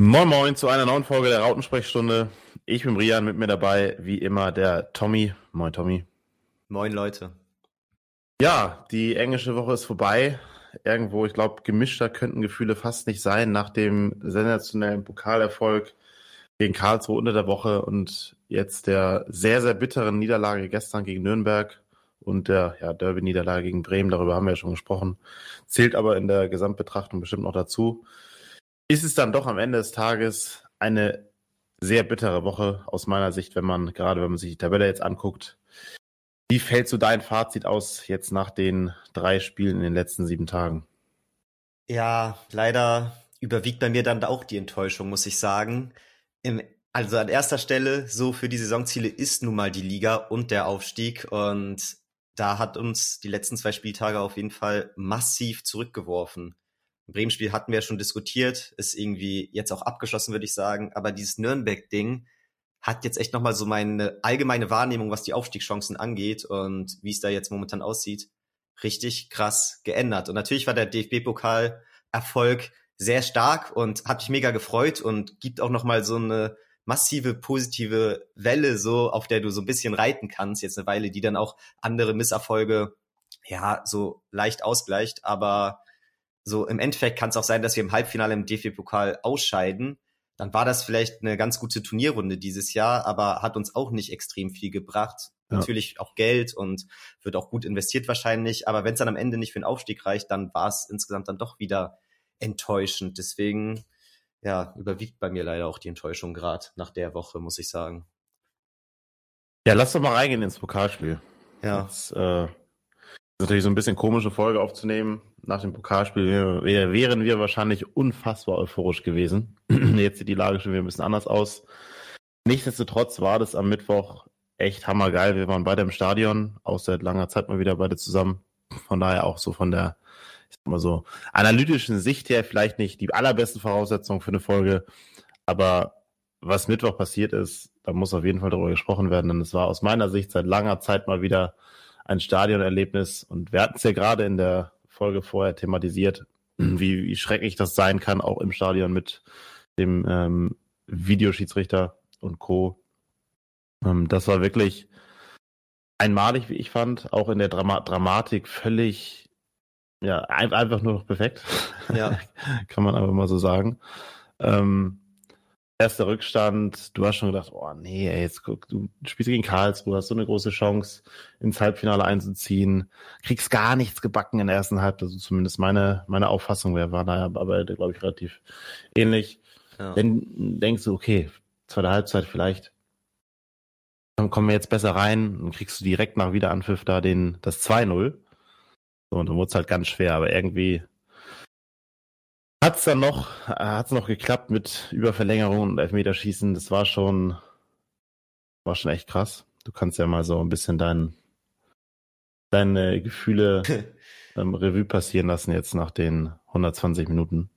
Moin Moin zu einer neuen Folge der Rautensprechstunde. Ich bin Brian, mit mir dabei wie immer der Tommy. Moin Tommy. Moin Leute. Ja, die englische Woche ist vorbei. Irgendwo, ich glaube, gemischter könnten Gefühle fast nicht sein nach dem sensationellen Pokalerfolg gegen Karlsruhe unter der Woche und jetzt der sehr, sehr bitteren Niederlage gestern gegen Nürnberg und der ja, Derby-Niederlage gegen Bremen. Darüber haben wir ja schon gesprochen. Zählt aber in der Gesamtbetrachtung bestimmt noch dazu ist es dann doch am Ende des Tages eine sehr bittere Woche aus meiner Sicht, wenn man, gerade wenn man sich die Tabelle jetzt anguckt. Wie fällt so dein Fazit aus jetzt nach den drei Spielen in den letzten sieben Tagen? Ja, leider überwiegt bei mir dann auch die Enttäuschung, muss ich sagen. Im, also an erster Stelle, so für die Saisonziele ist nun mal die Liga und der Aufstieg. Und da hat uns die letzten zwei Spieltage auf jeden Fall massiv zurückgeworfen. Bremen-Spiel hatten wir ja schon diskutiert, ist irgendwie jetzt auch abgeschlossen, würde ich sagen. Aber dieses Nürnberg-Ding hat jetzt echt nochmal so meine allgemeine Wahrnehmung, was die Aufstiegschancen angeht und wie es da jetzt momentan aussieht, richtig krass geändert. Und natürlich war der DFB-Pokal-Erfolg sehr stark und hat mich mega gefreut und gibt auch nochmal so eine massive positive Welle, so auf der du so ein bisschen reiten kannst, jetzt eine Weile, die dann auch andere Misserfolge ja so leicht ausgleicht. Aber so im Endeffekt kann es auch sein, dass wir im Halbfinale im DFB-Pokal ausscheiden. Dann war das vielleicht eine ganz gute Turnierrunde dieses Jahr, aber hat uns auch nicht extrem viel gebracht. Ja. Natürlich auch Geld und wird auch gut investiert wahrscheinlich. Aber wenn es dann am Ende nicht für den Aufstieg reicht, dann war es insgesamt dann doch wieder enttäuschend. Deswegen, ja, überwiegt bei mir leider auch die Enttäuschung gerade nach der Woche, muss ich sagen. Ja, lass doch mal reingehen ins Pokalspiel. Ja. Jetzt, äh, natürlich so ein bisschen komische Folge aufzunehmen. Nach dem Pokalspiel wären wir wahrscheinlich unfassbar euphorisch gewesen. Jetzt sieht die Lage schon wieder ein bisschen anders aus. Nichtsdestotrotz war das am Mittwoch echt hammergeil. Wir waren beide im Stadion, auch seit langer Zeit mal wieder beide zusammen. Von daher auch so von der, ich sag mal so, analytischen Sicht her vielleicht nicht die allerbesten Voraussetzungen für eine Folge. Aber was Mittwoch passiert ist, da muss auf jeden Fall darüber gesprochen werden, denn es war aus meiner Sicht seit langer Zeit mal wieder ein Stadionerlebnis. Und wir hatten es ja gerade in der Folge vorher thematisiert, wie, wie schrecklich das sein kann, auch im Stadion mit dem ähm, Videoschiedsrichter und Co. Ähm, das war wirklich einmalig, wie ich fand, auch in der Drama Dramatik völlig, ja, einfach nur noch perfekt. Ja. kann man einfach mal so sagen. Ähm, erster Rückstand, du hast schon gedacht, oh nee, ey, jetzt guck, du spielst gegen Karlsruhe, hast so eine große Chance, ins Halbfinale einzuziehen, kriegst gar nichts gebacken in der ersten Halbzeit, also zumindest meine, meine Auffassung wäre, war da aber, glaube ich, relativ ähnlich. Ja. Dann denkst du, okay, zweite Halbzeit vielleicht, dann kommen wir jetzt besser rein, dann kriegst du direkt nach Wiederanpfiff da den, das 2-0. So, und dann wurde es halt ganz schwer, aber irgendwie hat es dann noch, äh, hat's noch geklappt mit Überverlängerung und Elfmeterschießen. Das war schon, war schon echt krass. Du kannst ja mal so ein bisschen dein, deine Gefühle ähm, Revue passieren lassen jetzt nach den 120 Minuten.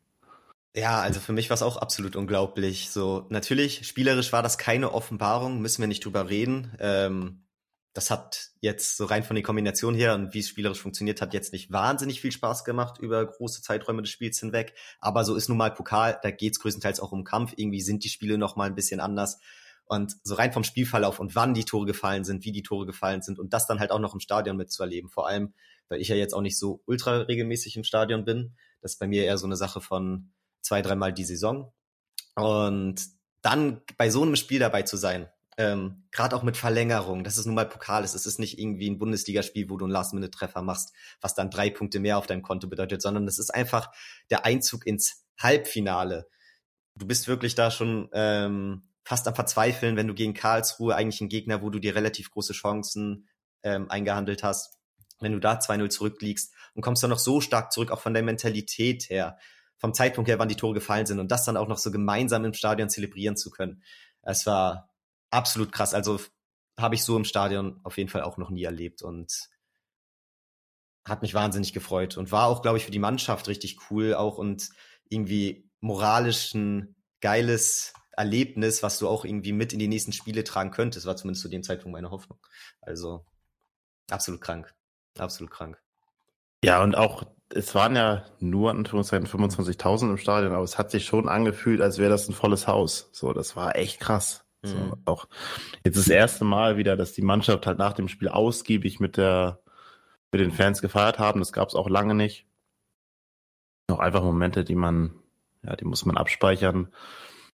Ja, also für mich war es auch absolut unglaublich. So, natürlich, spielerisch war das keine Offenbarung, müssen wir nicht drüber reden. Ähm, das hat jetzt so rein von den Kombinationen her und wie es spielerisch funktioniert, hat jetzt nicht wahnsinnig viel Spaß gemacht über große Zeiträume des Spiels hinweg. Aber so ist nun mal Pokal, da geht es größtenteils auch um Kampf. Irgendwie sind die Spiele noch mal ein bisschen anders. Und so rein vom Spielverlauf und wann die Tore gefallen sind, wie die Tore gefallen sind und das dann halt auch noch im Stadion mitzuerleben. Vor allem, weil ich ja jetzt auch nicht so ultra regelmäßig im Stadion bin. Das ist bei mir eher so eine Sache von zwei, dreimal die Saison. Und dann bei so einem Spiel dabei zu sein, ähm, gerade auch mit Verlängerung, das ist nun mal Pokal ist, es ist nicht irgendwie ein Bundesligaspiel, wo du einen Last-Minute-Treffer machst, was dann drei Punkte mehr auf deinem Konto bedeutet, sondern es ist einfach der Einzug ins Halbfinale. Du bist wirklich da schon ähm, fast am Verzweifeln, wenn du gegen Karlsruhe eigentlich einen Gegner, wo du dir relativ große Chancen ähm, eingehandelt hast, wenn du da 2-0 zurückliegst und kommst dann noch so stark zurück, auch von der Mentalität her, vom Zeitpunkt her, wann die Tore gefallen sind und das dann auch noch so gemeinsam im Stadion zelebrieren zu können. Es war absolut krass. Also habe ich so im Stadion auf jeden Fall auch noch nie erlebt und hat mich wahnsinnig gefreut und war auch, glaube ich, für die Mannschaft richtig cool auch und irgendwie moralisch ein geiles Erlebnis, was du auch irgendwie mit in die nächsten Spiele tragen könntest, war zumindest zu dem Zeitpunkt meine Hoffnung. Also absolut krank. Absolut krank. Ja, und auch es waren ja nur Anführungszeichen 25.000 im Stadion, aber es hat sich schon angefühlt, als wäre das ein volles Haus. So, das war echt krass. Mhm. So, auch jetzt das erste Mal wieder, dass die Mannschaft halt nach dem Spiel ausgiebig mit der mit den Fans gefeiert haben. Das gab es auch lange nicht. Noch einfach Momente, die man, ja, die muss man abspeichern.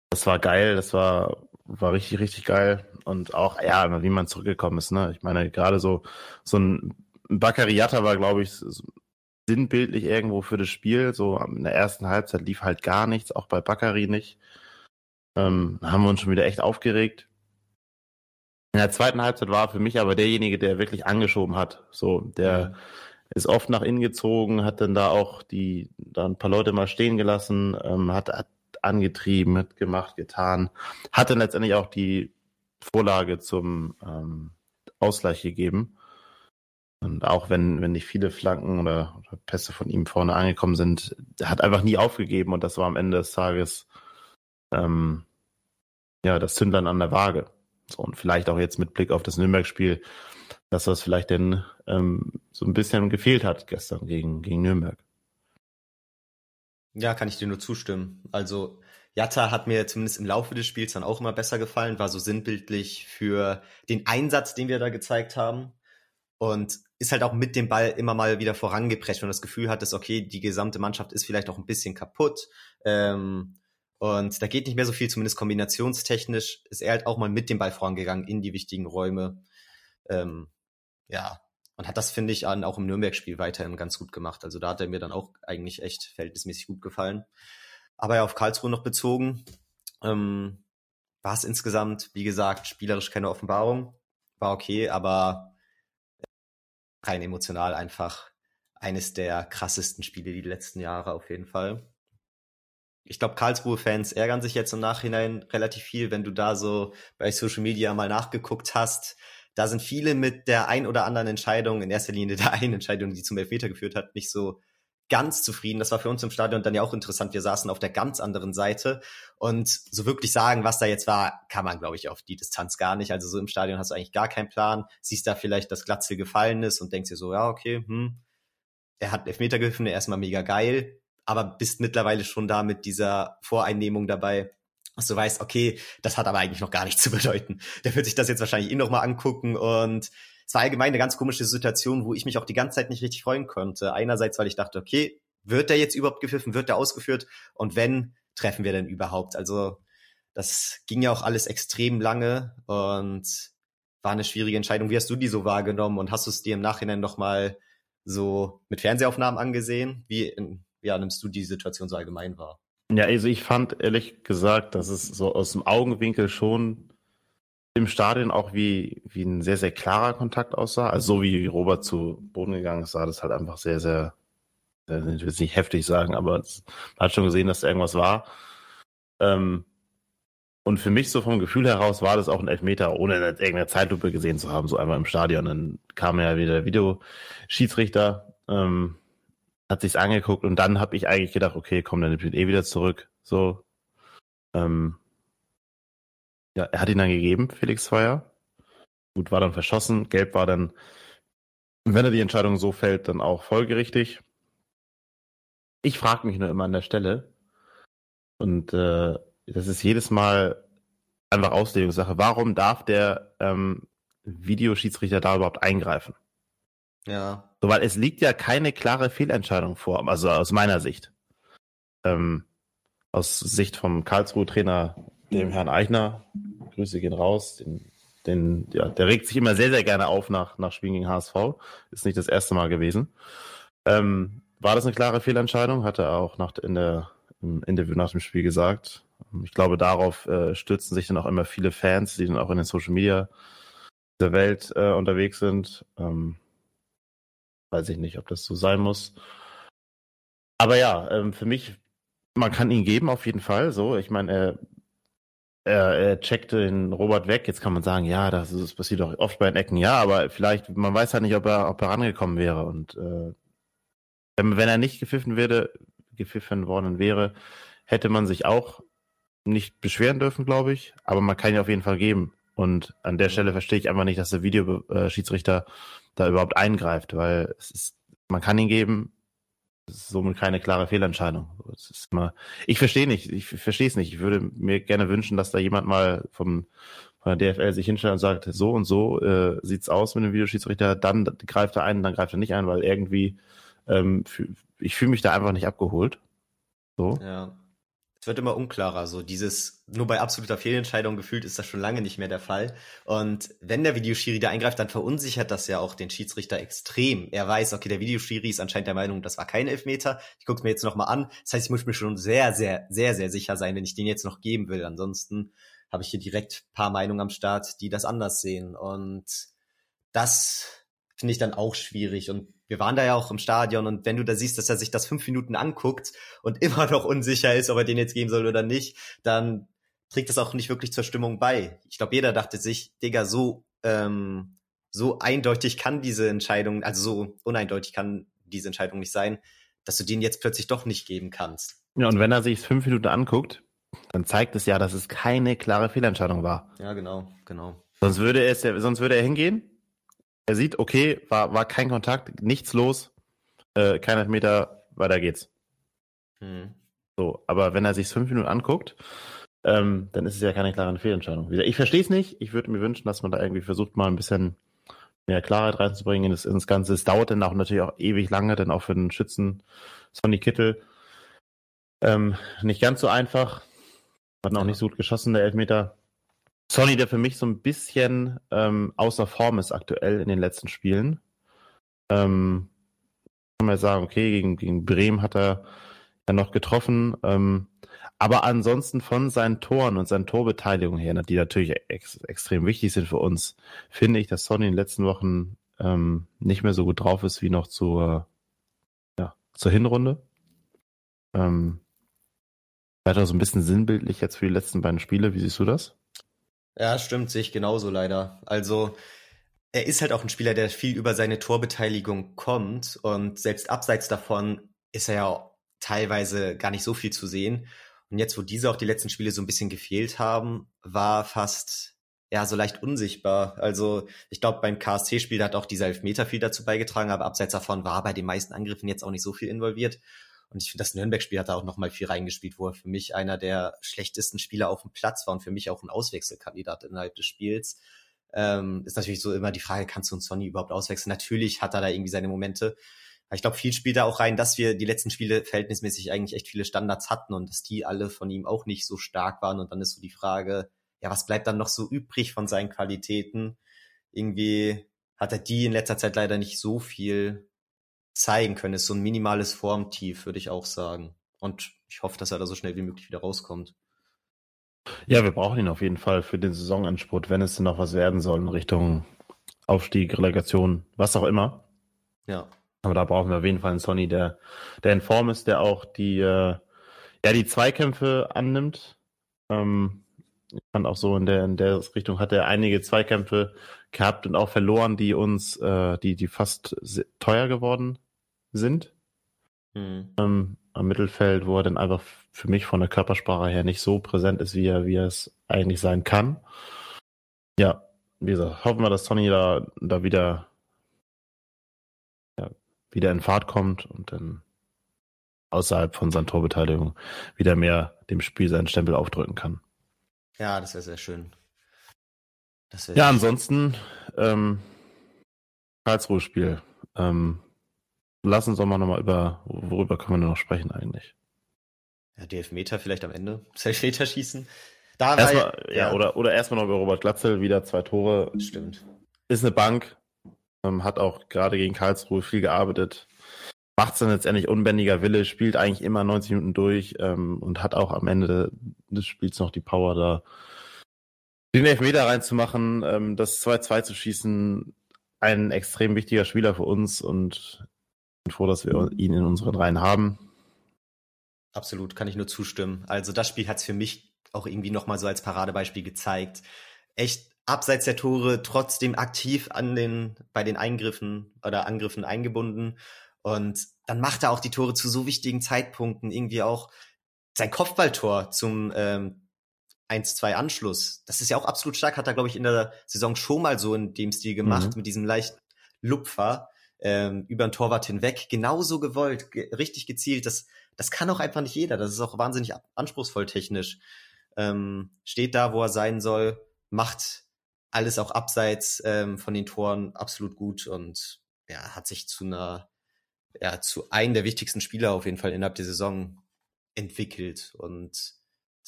Das war geil, das war war richtig, richtig geil. Und auch, ja, wie man zurückgekommen ist, ne? Ich meine, gerade so, so ein Baccariata war, glaube ich, sinnbildlich irgendwo für das Spiel. So in der ersten Halbzeit lief halt gar nichts, auch bei Baccari nicht. Ähm, haben wir uns schon wieder echt aufgeregt. In der zweiten Halbzeit war für mich aber derjenige, der wirklich angeschoben hat. So, der ja. ist oft nach innen gezogen, hat dann da auch die, da ein paar Leute mal stehen gelassen, ähm, hat, hat angetrieben, hat gemacht, getan, hat dann letztendlich auch die Vorlage zum ähm, Ausgleich gegeben. Und auch wenn, wenn nicht viele Flanken oder, oder Pässe von ihm vorne angekommen sind, hat einfach nie aufgegeben und das war am Ende des Tages ähm, ja das Zündlein an der Waage. So, und vielleicht auch jetzt mit Blick auf das Nürnberg-Spiel, dass das vielleicht denn ähm, so ein bisschen gefehlt hat gestern gegen, gegen Nürnberg. Ja, kann ich dir nur zustimmen. Also Jatta hat mir zumindest im Laufe des Spiels dann auch immer besser gefallen, war so sinnbildlich für den Einsatz, den wir da gezeigt haben. Und ist halt auch mit dem Ball immer mal wieder vorangeprescht und das Gefühl hat, dass okay, die gesamte Mannschaft ist vielleicht auch ein bisschen kaputt. Ähm, und da geht nicht mehr so viel, zumindest kombinationstechnisch ist er halt auch mal mit dem Ball vorangegangen in die wichtigen Räume. Ähm, ja, und hat das, finde ich, auch im Nürnberg-Spiel weiterhin ganz gut gemacht. Also da hat er mir dann auch eigentlich echt verhältnismäßig gut gefallen. Aber ja, auf Karlsruhe noch bezogen, ähm, war es insgesamt, wie gesagt, spielerisch keine Offenbarung. War okay, aber rein emotional einfach eines der krassesten Spiele die letzten Jahre auf jeden Fall. Ich glaube, Karlsruhe-Fans ärgern sich jetzt im Nachhinein relativ viel, wenn du da so bei Social Media mal nachgeguckt hast. Da sind viele mit der ein oder anderen Entscheidung, in erster Linie der einen Entscheidung, die zum Elfmeter geführt hat, nicht so ganz zufrieden. Das war für uns im Stadion dann ja auch interessant. Wir saßen auf der ganz anderen Seite und so wirklich sagen, was da jetzt war, kann man, glaube ich, auf die Distanz gar nicht. Also so im Stadion hast du eigentlich gar keinen Plan. Siehst da vielleicht, dass Glatzel gefallen ist und denkst dir so, ja, okay, hm, er hat Elfmeter geholfen, erstmal mega geil, aber bist mittlerweile schon da mit dieser Voreinnehmung dabei, dass du weißt, okay, das hat aber eigentlich noch gar nichts zu bedeuten. Der wird sich das jetzt wahrscheinlich eh nochmal angucken und es war allgemein eine ganz komische Situation, wo ich mich auch die ganze Zeit nicht richtig freuen konnte. Einerseits, weil ich dachte, okay, wird der jetzt überhaupt gepfiffen, wird der ausgeführt und wenn, treffen wir denn überhaupt? Also das ging ja auch alles extrem lange und war eine schwierige Entscheidung. Wie hast du die so wahrgenommen und hast du es dir im Nachhinein nochmal so mit Fernsehaufnahmen angesehen? Wie ja, nimmst du die Situation so allgemein wahr? Ja, also ich fand ehrlich gesagt, dass es so aus dem Augenwinkel schon im Stadion auch wie, wie ein sehr, sehr klarer Kontakt aussah. Also so wie Robert zu Boden gegangen ist, sah das halt einfach sehr, sehr, sehr ich will es nicht heftig sagen, aber man hat schon gesehen, dass da irgendwas war. Ähm, und für mich so vom Gefühl heraus war das auch ein Elfmeter, ohne irgendeine Zeitlupe gesehen zu haben, so einmal im Stadion. Dann kam ja wieder der Videoschiedsrichter, ähm, hat sich's angeguckt und dann habe ich eigentlich gedacht, okay, komm, dann nimmt eh wieder zurück. So. Ähm, ja, er hat ihn dann gegeben, Felix Zweier. Gut, war dann verschossen. Gelb war dann, wenn er die Entscheidung so fällt, dann auch folgerichtig. Ich frage mich nur immer an der Stelle, und äh, das ist jedes Mal einfach Auslegungssache, warum darf der ähm, Videoschiedsrichter da überhaupt eingreifen? Ja. So, weil es liegt ja keine klare Fehlentscheidung vor, also aus meiner Sicht. Ähm, aus Sicht vom Karlsruhe-Trainer dem Herrn Eichner. Grüße gehen raus. Den, den, ja, der regt sich immer sehr, sehr gerne auf nach, nach Spielen gegen HSV. Ist nicht das erste Mal gewesen. Ähm, war das eine klare Fehlentscheidung? Hat er auch nach, in der, im Interview nach dem Spiel gesagt. Ich glaube, darauf äh, stürzen sich dann auch immer viele Fans, die dann auch in den Social Media der Welt äh, unterwegs sind. Ähm, weiß ich nicht, ob das so sein muss. Aber ja, ähm, für mich, man kann ihn geben auf jeden Fall. So, ich meine, er er, er checkte den Robert weg. Jetzt kann man sagen, ja, das, das passiert auch oft bei den Ecken. Ja, aber vielleicht, man weiß halt nicht, ob er, ob er rangekommen wäre. Und äh, wenn er nicht gepfiffen wäre, gepfiffen worden wäre, hätte man sich auch nicht beschweren dürfen, glaube ich. Aber man kann ihn auf jeden Fall geben. Und an der Stelle verstehe ich einfach nicht, dass der Videoschiedsrichter da überhaupt eingreift, weil es ist, man kann ihn geben. somit keine klare Fehlentscheidung. Immer, ich verstehe nicht, ich verstehe es nicht. Ich würde mir gerne wünschen, dass da jemand mal vom von der DFL sich hinstellt und sagt, so und so äh, sieht's aus mit dem Videoschiedsrichter, dann greift er ein, dann greift er nicht ein, weil irgendwie ähm, ich fühle mich da einfach nicht abgeholt. So. Ja. Es wird immer unklarer, so dieses, nur bei absoluter Fehlentscheidung gefühlt ist das schon lange nicht mehr der Fall. Und wenn der Videoschiri da eingreift, dann verunsichert das ja auch den Schiedsrichter extrem. Er weiß, okay, der Videoschiri ist anscheinend der Meinung, das war kein Elfmeter. Ich gucke mir jetzt nochmal an. Das heißt, ich muss mir schon sehr, sehr, sehr, sehr sicher sein, wenn ich den jetzt noch geben will. Ansonsten habe ich hier direkt paar Meinungen am Start, die das anders sehen. Und das finde ich dann auch schwierig. Und wir waren da ja auch im Stadion und wenn du da siehst, dass er sich das fünf Minuten anguckt und immer noch unsicher ist, ob er den jetzt geben soll oder nicht, dann trägt das auch nicht wirklich zur Stimmung bei. Ich glaube, jeder dachte sich, Digga, so, ähm, so eindeutig kann diese Entscheidung, also so uneindeutig kann diese Entscheidung nicht sein, dass du den jetzt plötzlich doch nicht geben kannst. Ja, und wenn er sich fünf Minuten anguckt, dann zeigt es ja, dass es keine klare Fehlentscheidung war. Ja, genau, genau. Sonst würde er, sonst würde er hingehen, er sieht, okay, war, war kein Kontakt, nichts los, äh, kein Elfmeter, weiter geht's. Hm. So, aber wenn er sich fünf Minuten anguckt, ähm, dann ist es ja keine klare Fehlentscheidung. Ich verstehe es nicht. Ich würde mir wünschen, dass man da irgendwie versucht, mal ein bisschen mehr Klarheit reinzubringen ins, ins Ganze. Es dauert dann auch natürlich auch ewig lange, denn auch für den Schützen Sonny Kittel ähm, nicht ganz so einfach. Hat auch ja. nicht so gut geschossen, der Elfmeter. Sonny, der für mich so ein bisschen ähm, außer Form ist aktuell in den letzten Spielen. Ähm, kann man sagen, okay, gegen, gegen Bremen hat er ja noch getroffen. Ähm, aber ansonsten von seinen Toren und seinen Torbeteiligung her, die natürlich ex extrem wichtig sind für uns, finde ich, dass Sonny in den letzten Wochen ähm, nicht mehr so gut drauf ist wie noch zur, ja, zur Hinrunde. Ähm, weiter so ein bisschen sinnbildlich jetzt für die letzten beiden Spiele. Wie siehst du das? Ja, stimmt, sehe ich genauso leider. Also er ist halt auch ein Spieler, der viel über seine Torbeteiligung kommt und selbst abseits davon ist er ja teilweise gar nicht so viel zu sehen. Und jetzt, wo diese auch die letzten Spiele so ein bisschen gefehlt haben, war fast ja so leicht unsichtbar. Also ich glaube, beim KSC-Spiel hat auch dieser Elfmeter viel dazu beigetragen, aber abseits davon war bei den meisten Angriffen jetzt auch nicht so viel involviert. Und ich finde, das Nürnberg-Spiel hat da auch nochmal viel reingespielt, wo er für mich einer der schlechtesten Spieler auf dem Platz war und für mich auch ein Auswechselkandidat innerhalb des Spiels. Ähm, ist natürlich so immer die Frage, kannst du einen Sonny überhaupt auswechseln? Natürlich hat er da irgendwie seine Momente. Aber ich glaube, viel spielt da auch rein, dass wir die letzten Spiele verhältnismäßig eigentlich echt viele Standards hatten und dass die alle von ihm auch nicht so stark waren. Und dann ist so die Frage, ja, was bleibt dann noch so übrig von seinen Qualitäten? Irgendwie hat er die in letzter Zeit leider nicht so viel zeigen können. Ist so ein minimales Formtief, würde ich auch sagen. Und ich hoffe, dass er da so schnell wie möglich wieder rauskommt. Ja, wir brauchen ihn auf jeden Fall für den Saisonendspurt, wenn es denn noch was werden soll in Richtung Aufstieg, Relegation, was auch immer. Ja. Aber da brauchen wir auf jeden Fall einen Sonny, der, der in Form ist, der auch die, äh, ja, die Zweikämpfe annimmt. Ähm, ich fand auch so in der, in der Richtung hat er einige Zweikämpfe gehabt und auch verloren, die uns, äh, die, die fast teuer geworden sind. Mhm. Ähm, am Mittelfeld, wo er dann einfach für mich von der Körpersprache her nicht so präsent ist, wie er, wie er es eigentlich sein kann. Ja, wie gesagt, hoffen wir, dass Sonny da, da wieder, ja, wieder in Fahrt kommt und dann außerhalb von seiner Torbeteiligung wieder mehr dem Spiel seinen Stempel aufdrücken kann. Ja, das wäre sehr schön. Ja, ansonsten ähm, Karlsruhe-Spiel. Ähm, lass uns doch mal nochmal über, worüber können wir noch sprechen eigentlich? Ja, die Elfmeter vielleicht am Ende. Das Elfmeterschießen. Da erstmal, ja, ja, oder, oder erstmal noch über Robert Glatzel, wieder zwei Tore. Stimmt. Ist eine Bank, ähm, hat auch gerade gegen Karlsruhe viel gearbeitet. Macht es dann letztendlich unbändiger Wille, spielt eigentlich immer 90 Minuten durch ähm, und hat auch am Ende des Spiels noch die Power da, den Elfmeter reinzumachen, ähm, das 2-2 zu schießen. Ein extrem wichtiger Spieler für uns und bin froh, dass wir ihn in unseren Reihen haben. Absolut, kann ich nur zustimmen. Also das Spiel hat es für mich auch irgendwie nochmal so als Paradebeispiel gezeigt. Echt abseits der Tore trotzdem aktiv an den, bei den Eingriffen oder Angriffen eingebunden. Und dann macht er auch die Tore zu so wichtigen Zeitpunkten. Irgendwie auch sein Kopfballtor zum ähm, 1-2 Anschluss. Das ist ja auch absolut stark. Hat er, glaube ich, in der Saison schon mal so in dem Stil gemacht, mhm. mit diesem leicht Lupfer. ähm, über den Torwart hinweg, genauso gewollt, ge richtig gezielt. Das, das kann auch einfach nicht jeder. Das ist auch wahnsinnig anspruchsvoll technisch. Ähm, steht da, wo er sein soll, macht alles auch abseits ähm, von den Toren absolut gut und ja, hat sich zu einer, ja, zu einem der wichtigsten Spieler auf jeden Fall innerhalb der Saison entwickelt. Und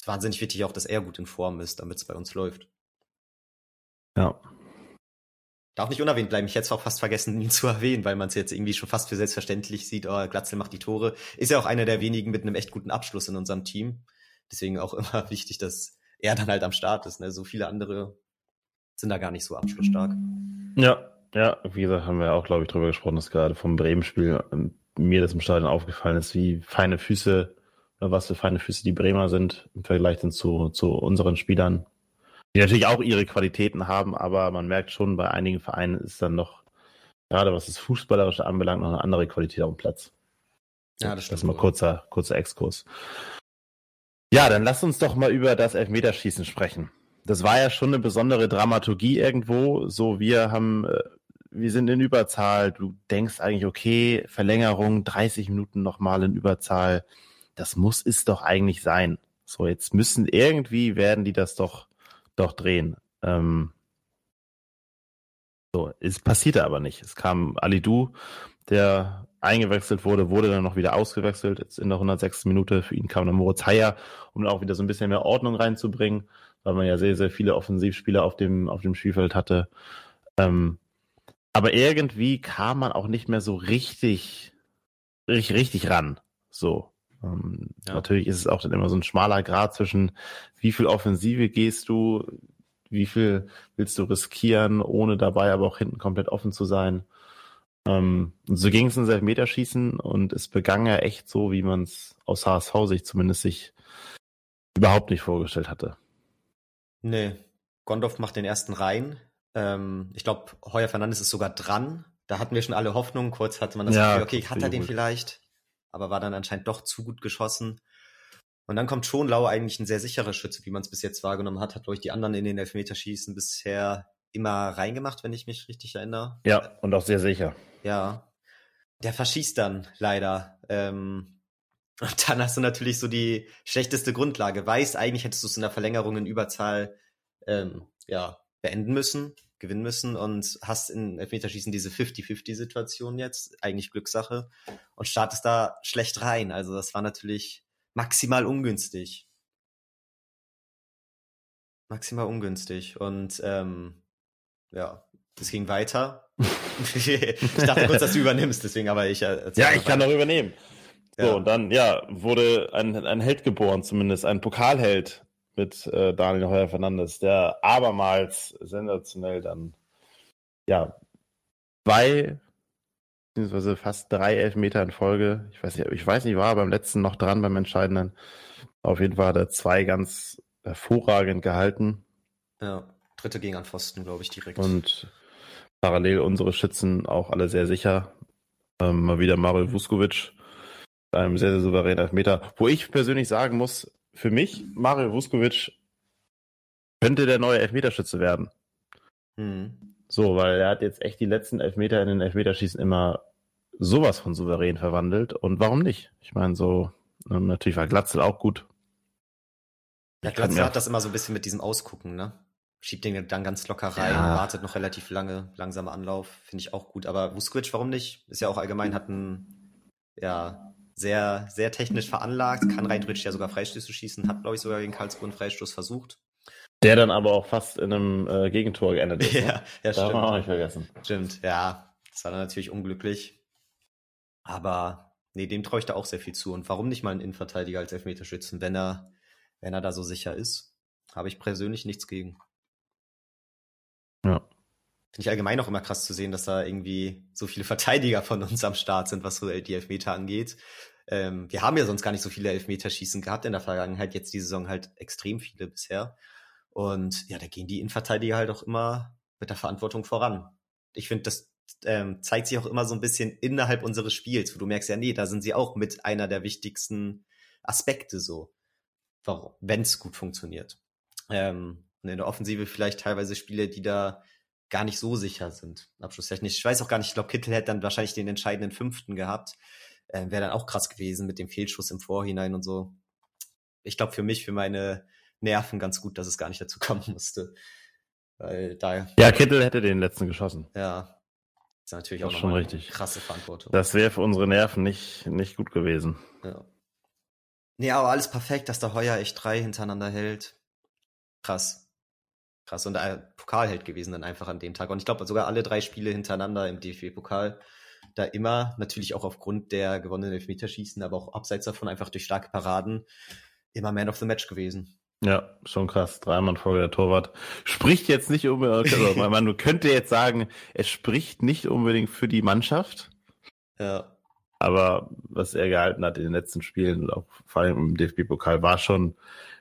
ist wahnsinnig wichtig auch, dass er gut in Form ist, damit es bei uns läuft. Ja. Darf nicht unerwähnt bleiben. Ich hätte es auch fast vergessen, ihn zu erwähnen, weil man es jetzt irgendwie schon fast für selbstverständlich sieht. Oh, Glatzel macht die Tore. Ist ja auch einer der wenigen mit einem echt guten Abschluss in unserem Team. Deswegen auch immer wichtig, dass er dann halt am Start ist. Ne? So viele andere sind da gar nicht so abschlussstark. Ja, ja, wie gesagt, haben wir auch, glaube ich, drüber gesprochen, dass gerade vom Bremen-Spiel ähm, mir das im Stadion aufgefallen ist, wie feine Füße was für feine Füße die Bremer sind im Vergleich dann zu, zu unseren Spielern, die natürlich auch ihre Qualitäten haben, aber man merkt schon, bei einigen Vereinen ist dann noch, gerade was das Fußballerische anbelangt, noch eine andere Qualität auf dem Platz. Ja, das stimmt. Das ist mal kurzer, kurzer Exkurs. Ja, dann lass uns doch mal über das Elfmeterschießen sprechen. Das war ja schon eine besondere Dramaturgie irgendwo. So, wir haben, äh, wir sind in Überzahl. Du denkst eigentlich, okay, Verlängerung, 30 Minuten nochmal in Überzahl. Das muss es doch eigentlich sein. So, jetzt müssen irgendwie werden die das doch doch drehen. Ähm, so, es passierte aber nicht. Es kam Alidu, der eingewechselt wurde, wurde dann noch wieder ausgewechselt. Jetzt in der 106. Minute für ihn kam dann Moritz Heyer, um auch wieder so ein bisschen mehr Ordnung reinzubringen, weil man ja sehr, sehr viele Offensivspieler auf dem, auf dem Spielfeld hatte. Ähm, aber irgendwie kam man auch nicht mehr so richtig, richtig, richtig ran. So. Ähm, ja. Natürlich ist es auch dann immer so ein schmaler Grad zwischen, wie viel Offensive gehst du, wie viel willst du riskieren, ohne dabei aber auch hinten komplett offen zu sein. Ähm, und so ging es ins Elfmeterschießen und es begann ja echt so, wie man es aus HSV-Sicht zumindest sich überhaupt nicht vorgestellt hatte. Nee, Gondorf macht den ersten rein. Ähm, ich glaube, Heuer Fernandes ist sogar dran. Da hatten wir schon alle Hoffnung. Kurz hatte man das ja, Gefühl, okay, hat er den vielleicht? Aber war dann anscheinend doch zu gut geschossen. Und dann kommt schon Lau eigentlich ein sehr sicherer Schütze, wie man es bis jetzt wahrgenommen hat. Hat, glaube ich, die anderen in den Elfmeterschießen bisher immer reingemacht, wenn ich mich richtig erinnere. Ja, und auch sehr sicher. Ja. Der verschießt dann leider. Ähm, und dann hast du natürlich so die schlechteste Grundlage. Weiß, eigentlich hättest du es in der Verlängerung in Überzahl ähm, ja, beenden müssen gewinnen müssen und hast in Elfmeterschießen diese 50-50-Situation jetzt, eigentlich Glückssache, und startest da schlecht rein. Also das war natürlich maximal ungünstig. Maximal ungünstig. Und ähm, ja, es ging weiter. ich dachte kurz, dass du übernimmst, deswegen aber ich. Äh, ja, ich kann doch übernehmen. So, ja. und dann, ja, wurde ein, ein Held geboren, zumindest ein Pokalheld mit äh, Daniel Heuer Fernandes, der abermals sensationell dann, ja, zwei, beziehungsweise fast drei Elfmeter in Folge, ich weiß nicht, ich weiß nicht, war beim letzten noch dran, beim Entscheidenden. Auf jeden Fall hat er zwei ganz hervorragend gehalten. Ja, dritte gegen an Pfosten, glaube ich, direkt. Und parallel unsere Schützen auch alle sehr sicher. Ähm, mal wieder Mario Vuskovic, einem sehr, sehr souveränen Elfmeter. Wo ich persönlich sagen muss, für mich, Mario Vuskovic könnte der neue Elfmeterschütze werden. Mhm. So, weil er hat jetzt echt die letzten Elfmeter in den Elfmeterschießen immer sowas von souverän verwandelt. Und warum nicht? Ich meine, so, ähm, natürlich war Glatzel auch gut. Ja, Glatzel hat das immer so ein bisschen mit diesem Ausgucken, ne? Schiebt den dann ganz locker rein, ja. wartet noch relativ lange, langsamer Anlauf, finde ich auch gut. Aber Vuskovic, warum nicht? Ist ja auch allgemein, hat ein, ja, sehr, sehr technisch veranlagt, kann rein theoretisch ja sogar Freistöße schießen, hat, glaube ich, sogar gegen Karlsruhe einen Freistoß versucht. Der dann aber auch fast in einem äh, Gegentor geendet ist. ja, ne? ja, stimmt. Darf man auch nicht vergessen. Stimmt, ja. Das war dann natürlich unglücklich. Aber nee, dem traue ich da auch sehr viel zu. Und warum nicht mal einen Innenverteidiger als Elfmeterschützen, wenn er, wenn er da so sicher ist? Habe ich persönlich nichts gegen. Finde ich allgemein auch immer krass zu sehen, dass da irgendwie so viele Verteidiger von uns am Start sind, was so die Elfmeter angeht. Ähm, wir haben ja sonst gar nicht so viele Elfmeterschießen gehabt in der Vergangenheit, jetzt die Saison halt extrem viele bisher. Und ja, da gehen die Innenverteidiger halt auch immer mit der Verantwortung voran. Ich finde, das ähm, zeigt sich auch immer so ein bisschen innerhalb unseres Spiels, wo du merkst, ja, nee, da sind sie auch mit einer der wichtigsten Aspekte so, wenn es gut funktioniert. Ähm, und in der Offensive vielleicht teilweise Spiele, die da gar nicht so sicher sind, abschlusstechnisch. Ich weiß auch gar nicht, ich glaube, Kittel hätte dann wahrscheinlich den entscheidenden fünften gehabt. Äh, Wäre dann auch krass gewesen mit dem Fehlschuss im Vorhinein und so. Ich glaube, für mich, für meine Nerven ganz gut, dass es gar nicht dazu kommen musste. Weil da. Ja, Kittel hätte den letzten geschossen. Ja. ist natürlich auch schon richtig. krasse Verantwortung. Das wäre für unsere Nerven nicht, nicht gut gewesen. Ja. Nee, aber alles perfekt, dass der Heuer echt drei hintereinander hält. Krass. Krass. Und äh, Pokalheld gewesen dann einfach an dem Tag. Und ich glaube sogar alle drei Spiele hintereinander im DFB-Pokal. Da immer, natürlich auch aufgrund der gewonnenen Elfmeterschießen, aber auch abseits davon einfach durch starke Paraden, immer Man of the Match gewesen. Ja, schon krass. Dreimal Folge der Torwart. Spricht jetzt nicht unbedingt, also man könnte jetzt sagen, es spricht nicht unbedingt für die Mannschaft. Ja. Aber was er gehalten hat in den letzten Spielen, auch vor allem im DFB-Pokal, war schon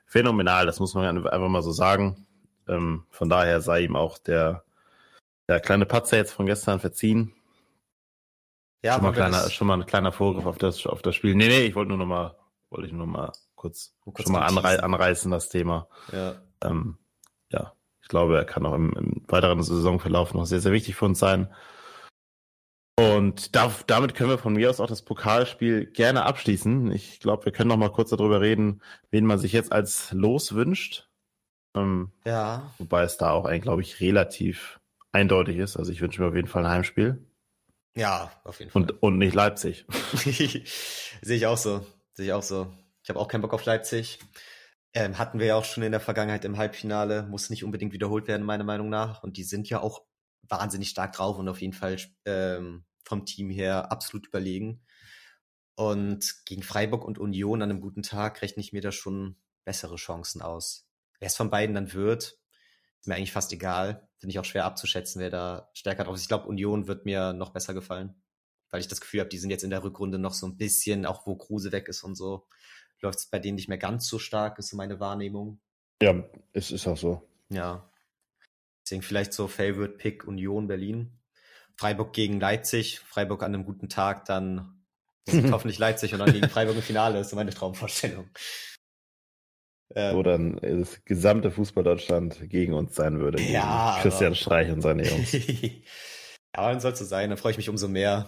phänomenal. Das muss man einfach mal so sagen. Ähm, von daher sei ihm auch der, der kleine Patzer jetzt von gestern verziehen. Ja, schon mal, kleiner, schon mal ein kleiner Vorgriff auf das, auf das Spiel. Nee, nee, ich wollte nur noch mal, wollte ich nur noch mal kurz, kurz schon mal anrei anreißen, das Thema. Ja. Ähm, ja, ich glaube, er kann auch im, im weiteren Saisonverlauf noch sehr, sehr wichtig für uns sein. Und da, damit können wir von mir aus auch das Pokalspiel gerne abschließen. Ich glaube, wir können noch mal kurz darüber reden, wen man sich jetzt als Los wünscht. Ähm, ja. Wobei es da auch eigentlich, glaube ich, relativ eindeutig ist. Also ich wünsche mir auf jeden Fall ein Heimspiel. Ja, auf jeden Fall. Und, und nicht Leipzig. Sehe ich auch so. Sehe ich auch so. Ich habe auch keinen Bock auf Leipzig. Ähm, hatten wir ja auch schon in der Vergangenheit im Halbfinale. Muss nicht unbedingt wiederholt werden, meiner Meinung nach. Und die sind ja auch wahnsinnig stark drauf und auf jeden Fall ähm, vom Team her absolut überlegen. Und gegen Freiburg und Union an einem guten Tag rechne ich mir da schon bessere Chancen aus. Wer es von beiden dann wird, ist mir eigentlich fast egal. Finde ich auch schwer abzuschätzen, wer da stärker drauf ist. Ich glaube, Union wird mir noch besser gefallen, weil ich das Gefühl habe, die sind jetzt in der Rückrunde noch so ein bisschen, auch wo Kruse weg ist und so, läuft es bei denen nicht mehr ganz so stark, ist so meine Wahrnehmung. Ja, es ist auch so. Ja. Deswegen vielleicht so Favorite Pick Union Berlin. Freiburg gegen Leipzig. Freiburg an einem guten Tag, dann hoffentlich Leipzig und dann gegen Freiburg im Finale. Das ist so meine Traumvorstellung. Ähm, Wo dann das gesamte Fußball-Deutschland gegen uns sein würde. Ja. Christian aber, Streich und seine Jungs. ja, dann soll es so sein. Dann freue ich mich umso mehr,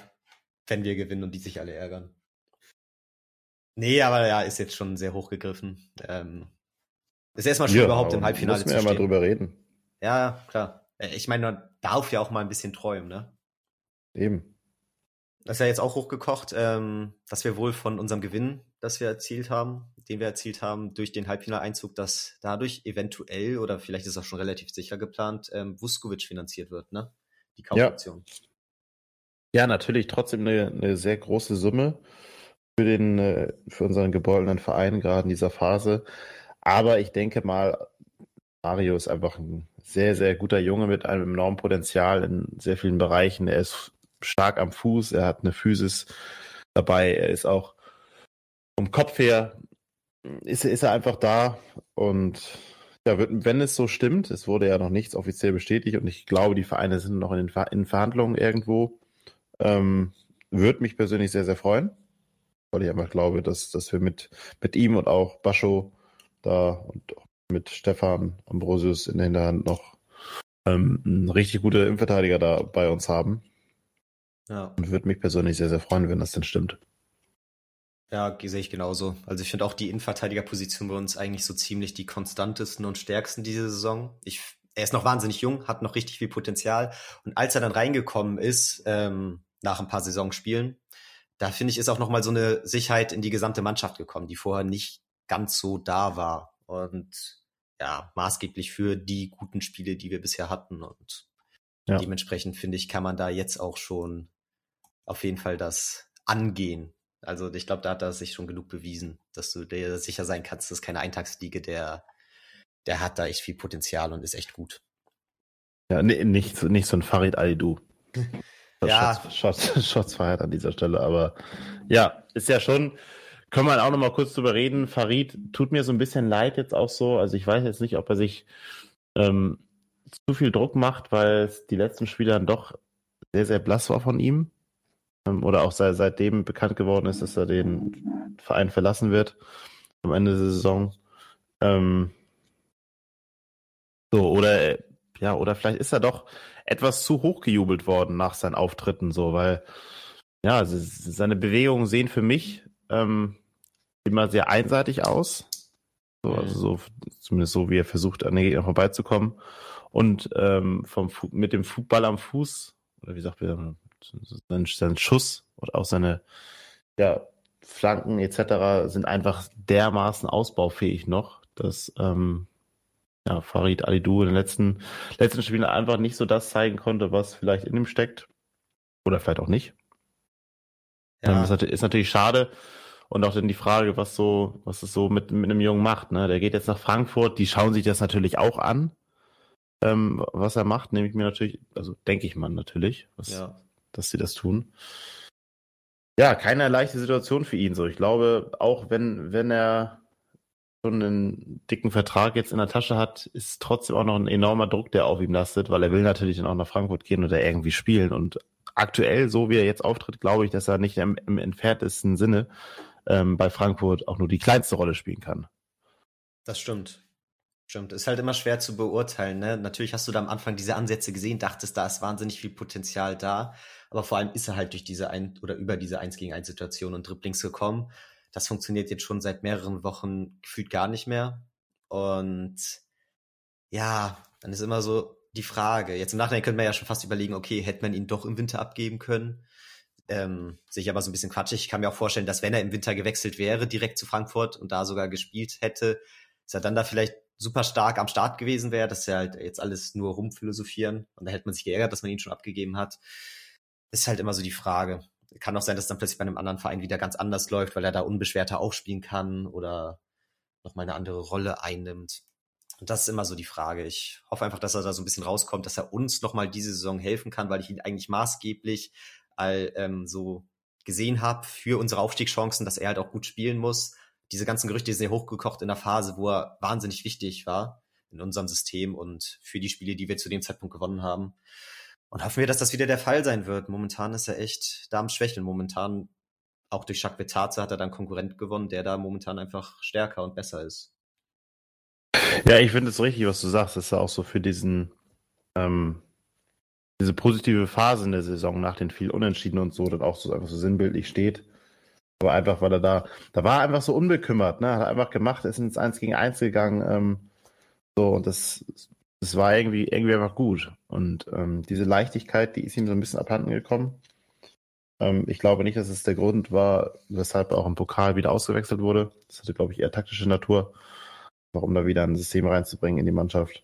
wenn wir gewinnen und die sich alle ärgern. Nee, aber ja, ist jetzt schon sehr hochgegriffen. Ähm, ist erstmal schon ja, überhaupt im Halbfinale zu stehen. Müssen wir ja mal drüber reden. Ja, klar. Äh, ich meine, man darf ja auch mal ein bisschen träumen, ne? Eben. Das ist ja jetzt auch hochgekocht, ähm, dass wir wohl von unserem Gewinn, das wir erzielt haben, den wir erzielt haben durch den Halbfinaleinzug, dass dadurch eventuell oder vielleicht ist auch schon relativ sicher geplant, ähm, Vuskovic finanziert wird, ne? Die Kaufoption. Ja. ja, natürlich trotzdem eine, eine sehr große Summe für den, äh, für unseren geborenen Verein gerade in dieser Phase. Aber ich denke mal, Mario ist einfach ein sehr, sehr guter Junge mit einem enormen Potenzial in sehr vielen Bereichen. Er ist stark am Fuß, er hat eine Physis dabei, er ist auch vom Kopf her, ist, ist er einfach da und ja, wenn es so stimmt, es wurde ja noch nichts offiziell bestätigt und ich glaube, die Vereine sind noch in, den in Verhandlungen irgendwo, ähm, würde mich persönlich sehr, sehr freuen, weil ich einfach glaube, dass, dass wir mit, mit ihm und auch Bascho da und mit Stefan Ambrosius in der Hinterhand noch ähm, richtig gute Innenverteidiger da bei uns haben. Ja. Und würde mich persönlich sehr, sehr freuen, wenn das denn stimmt. Ja, sehe ich genauso. Also ich finde auch die Innenverteidigerposition bei uns eigentlich so ziemlich die konstantesten und stärksten diese Saison. Ich, er ist noch wahnsinnig jung, hat noch richtig viel Potenzial. Und als er dann reingekommen ist, ähm, nach ein paar Saisonspielen, da finde ich, ist auch nochmal so eine Sicherheit in die gesamte Mannschaft gekommen, die vorher nicht ganz so da war und ja, maßgeblich für die guten Spiele, die wir bisher hatten. Und ja. dementsprechend finde ich, kann man da jetzt auch schon auf jeden Fall das angehen. Also ich glaube, da hat er sich schon genug bewiesen, dass du dir sicher sein kannst, das ist keine Eintagsliege, der, der hat da echt viel Potenzial und ist echt gut. Ja, nee, nicht, nicht so ein Farid Alidu. ja. Shots, Shots, Shots feiert an dieser Stelle, aber ja, ist ja schon, können wir auch noch mal kurz drüber reden. Farid tut mir so ein bisschen leid jetzt auch so. Also ich weiß jetzt nicht, ob er sich ähm, zu viel Druck macht, weil die letzten Spiele dann doch sehr, sehr blass war von ihm. Ähm, oder auch seit, seitdem bekannt geworden ist, dass er den Verein verlassen wird am Ende der Saison. Ähm, so, oder ja, oder vielleicht ist er doch etwas zu hoch gejubelt worden nach seinen Auftritten, so, weil, ja, seine Bewegungen sehen für mich ähm, immer sehr einseitig aus. So, mhm. also so, zumindest so, wie er versucht, an den Gegner vorbeizukommen. Und ähm, vom, mit dem Fußball am Fuß, oder wie sagt man, sein, sein Schuss oder auch seine ja, Flanken etc. sind einfach dermaßen ausbaufähig noch, dass ähm, ja, Farid Alidou in den letzten, letzten Spielen einfach nicht so das zeigen konnte, was vielleicht in ihm steckt. Oder vielleicht auch nicht. Ja. Ähm, ist, ist natürlich schade. Und auch dann die Frage, was so, was es so mit, mit einem Jungen macht. Ne? Der geht jetzt nach Frankfurt, die schauen sich das natürlich auch an, ähm, was er macht, nehme ich mir natürlich, also denke ich mal natürlich, was, ja. Dass sie das tun. Ja, keine leichte Situation für ihn so. Ich glaube, auch wenn, wenn er schon einen dicken Vertrag jetzt in der Tasche hat, ist trotzdem auch noch ein enormer Druck, der auf ihm lastet, weil er will natürlich dann auch nach Frankfurt gehen oder irgendwie spielen. Und aktuell, so wie er jetzt auftritt, glaube ich, dass er nicht im, im entferntesten Sinne ähm, bei Frankfurt auch nur die kleinste Rolle spielen kann. Das stimmt. Stimmt. Ist halt immer schwer zu beurteilen. Ne? Natürlich hast du da am Anfang diese Ansätze gesehen, dachtest, da ist wahnsinnig viel Potenzial da. Aber vor allem ist er halt durch diese ein oder über diese 1 gegen 1 Situation und Dribblings gekommen. Das funktioniert jetzt schon seit mehreren Wochen gefühlt gar nicht mehr. Und ja, dann ist immer so die Frage. Jetzt im Nachhinein könnte man ja schon fast überlegen, okay, hätte man ihn doch im Winter abgeben können? Ähm, sehe ich aber so ein bisschen quatschig. Ich kann mir auch vorstellen, dass wenn er im Winter gewechselt wäre, direkt zu Frankfurt und da sogar gespielt hätte, dass er dann da vielleicht super stark am Start gewesen wäre, dass er halt jetzt alles nur rumphilosophieren und da hätte man sich geärgert, dass man ihn schon abgegeben hat. Ist halt immer so die Frage kann auch sein, dass dann plötzlich bei einem anderen Verein wieder ganz anders läuft, weil er da unbeschwerter auch spielen kann oder nochmal eine andere Rolle einnimmt. Und das ist immer so die Frage. Ich hoffe einfach, dass er da so ein bisschen rauskommt, dass er uns nochmal diese Saison helfen kann, weil ich ihn eigentlich maßgeblich all, ähm, so gesehen habe für unsere Aufstiegschancen, dass er halt auch gut spielen muss. Diese ganzen Gerüchte ja hochgekocht in der Phase, wo er wahnsinnig wichtig war in unserem System und für die Spiele, die wir zu dem Zeitpunkt gewonnen haben. Und hoffen wir, dass das wieder der Fall sein wird. Momentan ist er echt da am Schwächeln. Momentan, auch durch Jacques Betarze hat er dann Konkurrent gewonnen, der da momentan einfach stärker und besser ist. Ja, ich finde es richtig, was du sagst. Das ist ja auch so für diesen, ähm, diese positive Phase in der Saison nach den vielen Unentschieden und so, dann auch so einfach so sinnbildlich steht. Aber einfach, weil er da, da war er einfach so unbekümmert, ne? Hat er einfach gemacht, ist ins Eins gegen Eins gegangen, ähm, so, und das es war irgendwie, irgendwie einfach gut. Und ähm, diese Leichtigkeit, die ist ihm so ein bisschen abhanden gekommen. Ähm, ich glaube nicht, dass es der Grund war, weshalb er auch im Pokal wieder ausgewechselt wurde. Das hatte, glaube ich, eher taktische Natur, um da wieder ein System reinzubringen in die Mannschaft.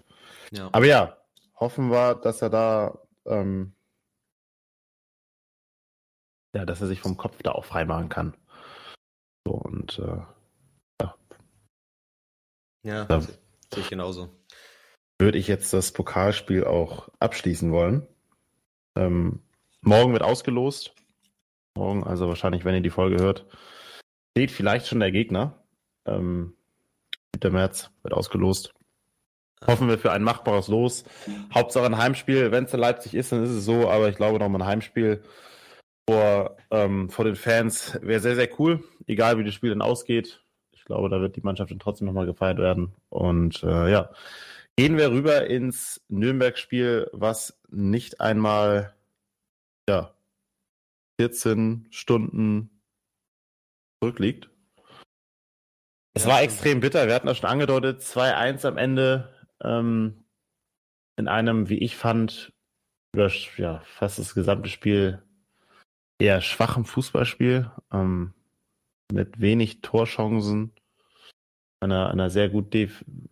Ja. Aber ja, hoffen wir, dass er da, ähm, ja, dass er sich vom Kopf da auch freimachen kann. So und äh, ja. Ja, da, sehe ich genauso würde ich jetzt das Pokalspiel auch abschließen wollen. Ähm, morgen wird ausgelost. Morgen, also wahrscheinlich, wenn ihr die Folge hört, steht vielleicht schon der Gegner. Ähm, 7. März wird ausgelost. Hoffen wir für ein machbares Los. Hauptsache ein Heimspiel. Wenn es in Leipzig ist, dann ist es so, aber ich glaube noch mal ein Heimspiel vor, ähm, vor den Fans wäre sehr, sehr cool. Egal wie das Spiel dann ausgeht. Ich glaube, da wird die Mannschaft dann trotzdem nochmal gefeiert werden. Und äh, ja, Gehen wir rüber ins Nürnberg-Spiel, was nicht einmal ja, 14 Stunden zurückliegt. Es war extrem bitter. Wir hatten das schon angedeutet. 2-1 am Ende ähm, in einem, wie ich fand, über ja, fast das gesamte Spiel eher schwachem Fußballspiel ähm, mit wenig Torchancen einer, einer sehr gut,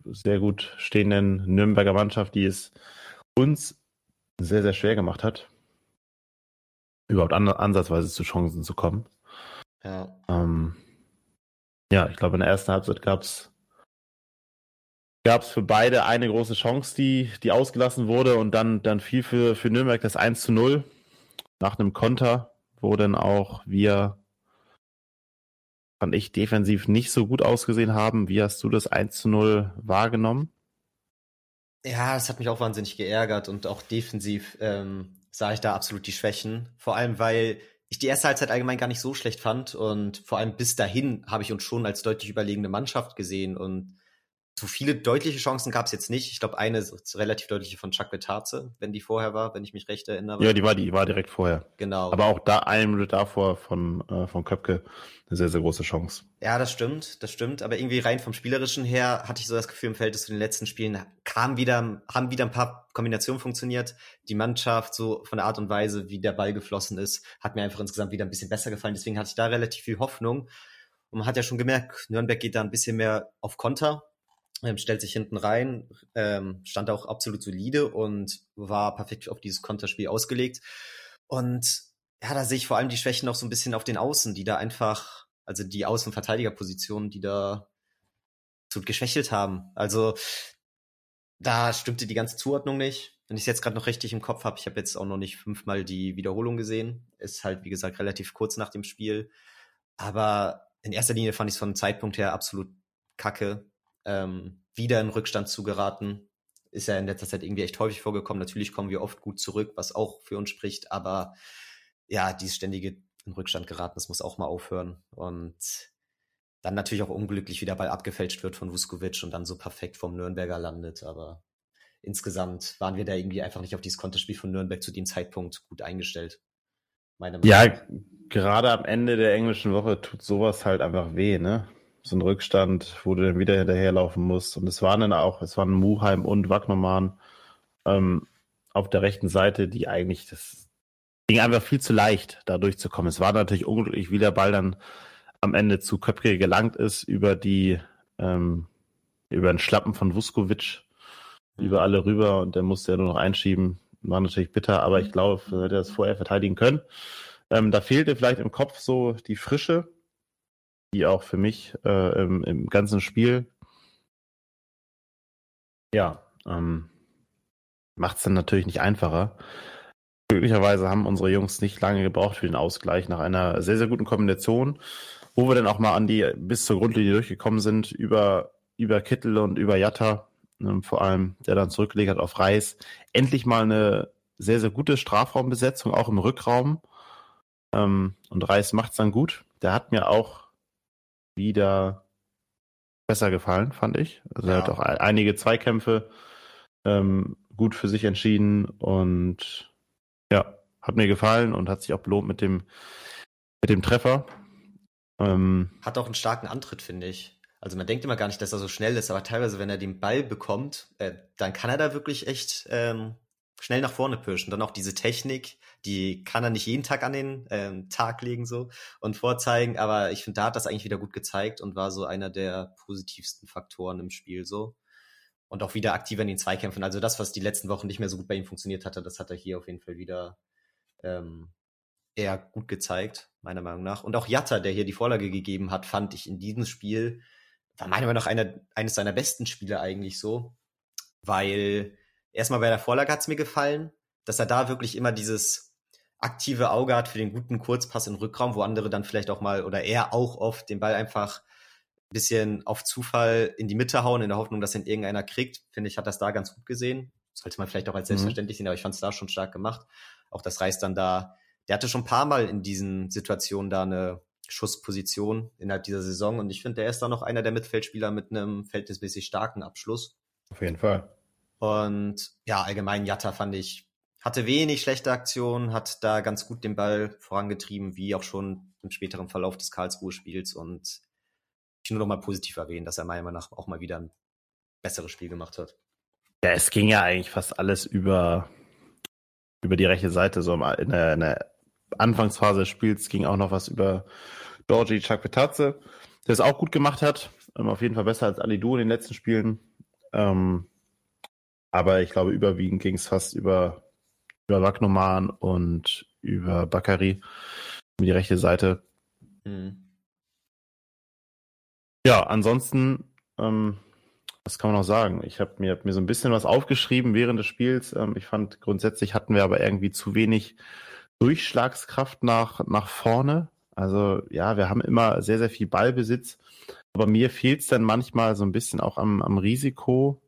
sehr gut stehenden Nürnberger Mannschaft, die es uns sehr, sehr schwer gemacht hat, überhaupt an, ansatzweise zu Chancen zu kommen. Ja. Ähm, ja, ich glaube, in der ersten Halbzeit gab es gab es für beide eine große Chance, die, die ausgelassen wurde und dann, dann fiel für, für Nürnberg das 1 zu 0 nach einem Konter, wo dann auch wir fand ich, defensiv nicht so gut ausgesehen haben. Wie hast du das 1 zu 0 wahrgenommen? Ja, es hat mich auch wahnsinnig geärgert und auch defensiv ähm, sah ich da absolut die Schwächen. Vor allem, weil ich die erste Halbzeit allgemein gar nicht so schlecht fand und vor allem bis dahin habe ich uns schon als deutlich überlegene Mannschaft gesehen und so viele deutliche Chancen gab es jetzt nicht. Ich glaube, eine relativ deutliche von Chuck Betarze, wenn die vorher war, wenn ich mich recht erinnere. Ja, die war, die war direkt vorher. Genau. Aber auch da eine Minute davor von, äh, von Köpke eine sehr, sehr große Chance. Ja, das stimmt, das stimmt. Aber irgendwie rein vom Spielerischen her hatte ich so das Gefühl, im Feld zu den letzten Spielen kam wieder, haben wieder ein paar Kombinationen funktioniert. Die Mannschaft, so von der Art und Weise, wie der Ball geflossen ist, hat mir einfach insgesamt wieder ein bisschen besser gefallen. Deswegen hatte ich da relativ viel Hoffnung. Und man hat ja schon gemerkt, Nürnberg geht da ein bisschen mehr auf Konter ähm, stellt sich hinten rein, ähm, stand auch absolut solide und war perfekt auf dieses Konterspiel ausgelegt. Und ja, da sehe ich vor allem die Schwächen noch so ein bisschen auf den Außen, die da einfach, also die Außenverteidigerpositionen, die da so geschwächelt haben. Also da stimmte die ganze Zuordnung nicht. Wenn ich es jetzt gerade noch richtig im Kopf habe, ich habe jetzt auch noch nicht fünfmal die Wiederholung gesehen. Ist halt, wie gesagt, relativ kurz nach dem Spiel. Aber in erster Linie fand ich es von Zeitpunkt her absolut kacke ähm, wieder in Rückstand zu geraten. Ist ja in letzter Zeit irgendwie echt häufig vorgekommen. Natürlich kommen wir oft gut zurück, was auch für uns spricht, aber ja, dieses ständige in Rückstand geraten, das muss auch mal aufhören. Und dann natürlich auch unglücklich, wie der Ball abgefälscht wird von Vuskovic und dann so perfekt vom Nürnberger landet. Aber insgesamt waren wir da irgendwie einfach nicht auf dieses Konterspiel von Nürnberg zu dem Zeitpunkt gut eingestellt. Meine ja, gerade am Ende der englischen Woche tut sowas halt einfach weh, ne? So ein Rückstand, wo du dann wieder hinterherlaufen musst. Und es waren dann auch, es waren Muheim und Wagnermann ähm, auf der rechten Seite, die eigentlich, das ging einfach viel zu leicht, da durchzukommen. Es war natürlich unglücklich, wie der Ball dann am Ende zu Köpke gelangt ist, über die, ähm, über den Schlappen von Vuskovic, mhm. über alle rüber und der musste ja nur noch einschieben. War natürlich bitter, aber ich glaube, er hätte das vorher verteidigen können. Ähm, da fehlte vielleicht im Kopf so die Frische, die auch für mich äh, im, im, ganzen Spiel, ja, ähm, macht es dann natürlich nicht einfacher. Glücklicherweise haben unsere Jungs nicht lange gebraucht für den Ausgleich nach einer sehr, sehr guten Kombination, wo wir dann auch mal an die bis zur Grundlinie durchgekommen sind, über, über Kittel und über Jatta, ähm, vor allem, der dann zurückgelegt hat auf Reis. Endlich mal eine sehr, sehr gute Strafraumbesetzung, auch im Rückraum. Ähm, und Reis macht es dann gut. Der hat mir auch wieder besser gefallen, fand ich. Also ja. er hat auch einige Zweikämpfe ähm, gut für sich entschieden und ja, hat mir gefallen und hat sich auch belohnt mit dem, mit dem Treffer. Ähm, hat auch einen starken Antritt, finde ich. Also man denkt immer gar nicht, dass er so schnell ist, aber teilweise, wenn er den Ball bekommt, äh, dann kann er da wirklich echt ähm, schnell nach vorne pirschen. Dann auch diese Technik, die kann er nicht jeden Tag an den ähm, Tag legen so und vorzeigen, aber ich finde, da hat das eigentlich wieder gut gezeigt und war so einer der positivsten Faktoren im Spiel so. Und auch wieder aktiver in den Zweikämpfen. Also das, was die letzten Wochen nicht mehr so gut bei ihm funktioniert hatte, das hat er hier auf jeden Fall wieder ähm, eher gut gezeigt, meiner Meinung nach. Und auch Jatta, der hier die Vorlage gegeben hat, fand ich in diesem Spiel, war meiner Meinung nach einer, eines seiner besten Spiele eigentlich so, weil erstmal bei der Vorlage hat es mir gefallen, dass er da wirklich immer dieses aktive Auge hat für den guten Kurzpass im Rückraum, wo andere dann vielleicht auch mal oder er auch oft den Ball einfach ein bisschen auf Zufall in die Mitte hauen, in der Hoffnung, dass ihn irgendeiner kriegt. Finde ich, hat das da ganz gut gesehen. Sollte man vielleicht auch als mhm. selbstverständlich mhm. sehen, aber ich fand es da schon stark gemacht. Auch das Reis dann da, der hatte schon ein paar Mal in diesen Situationen da eine Schussposition innerhalb dieser Saison und ich finde, der ist da noch einer der Mittelfeldspieler mit einem verhältnismäßig starken Abschluss. Auf jeden Fall. Und ja, allgemein Jatta fand ich, hatte wenig schlechte Aktionen, hat da ganz gut den Ball vorangetrieben, wie auch schon im späteren Verlauf des Karlsruhe-Spiels. Und ich nur noch mal positiv erwähnen, dass er meiner Meinung nach auch mal wieder ein besseres Spiel gemacht hat. Ja, es ging ja eigentlich fast alles über, über die rechte Seite. So in der, in der Anfangsphase des Spiels ging auch noch was über Georgi Chakvetadze, der es auch gut gemacht hat. Ähm, auf jeden Fall besser als Ali Du in den letzten Spielen. Ähm, aber ich glaube, überwiegend ging es fast über, über Wagnoman und über Bakari, über die rechte Seite. Mhm. Ja, ansonsten, ähm, was kann man noch sagen? Ich habe mir, hab mir so ein bisschen was aufgeschrieben während des Spiels. Ähm, ich fand, grundsätzlich hatten wir aber irgendwie zu wenig Durchschlagskraft nach, nach vorne. Also ja, wir haben immer sehr, sehr viel Ballbesitz. Aber mir fehlt es dann manchmal so ein bisschen auch am, am Risiko,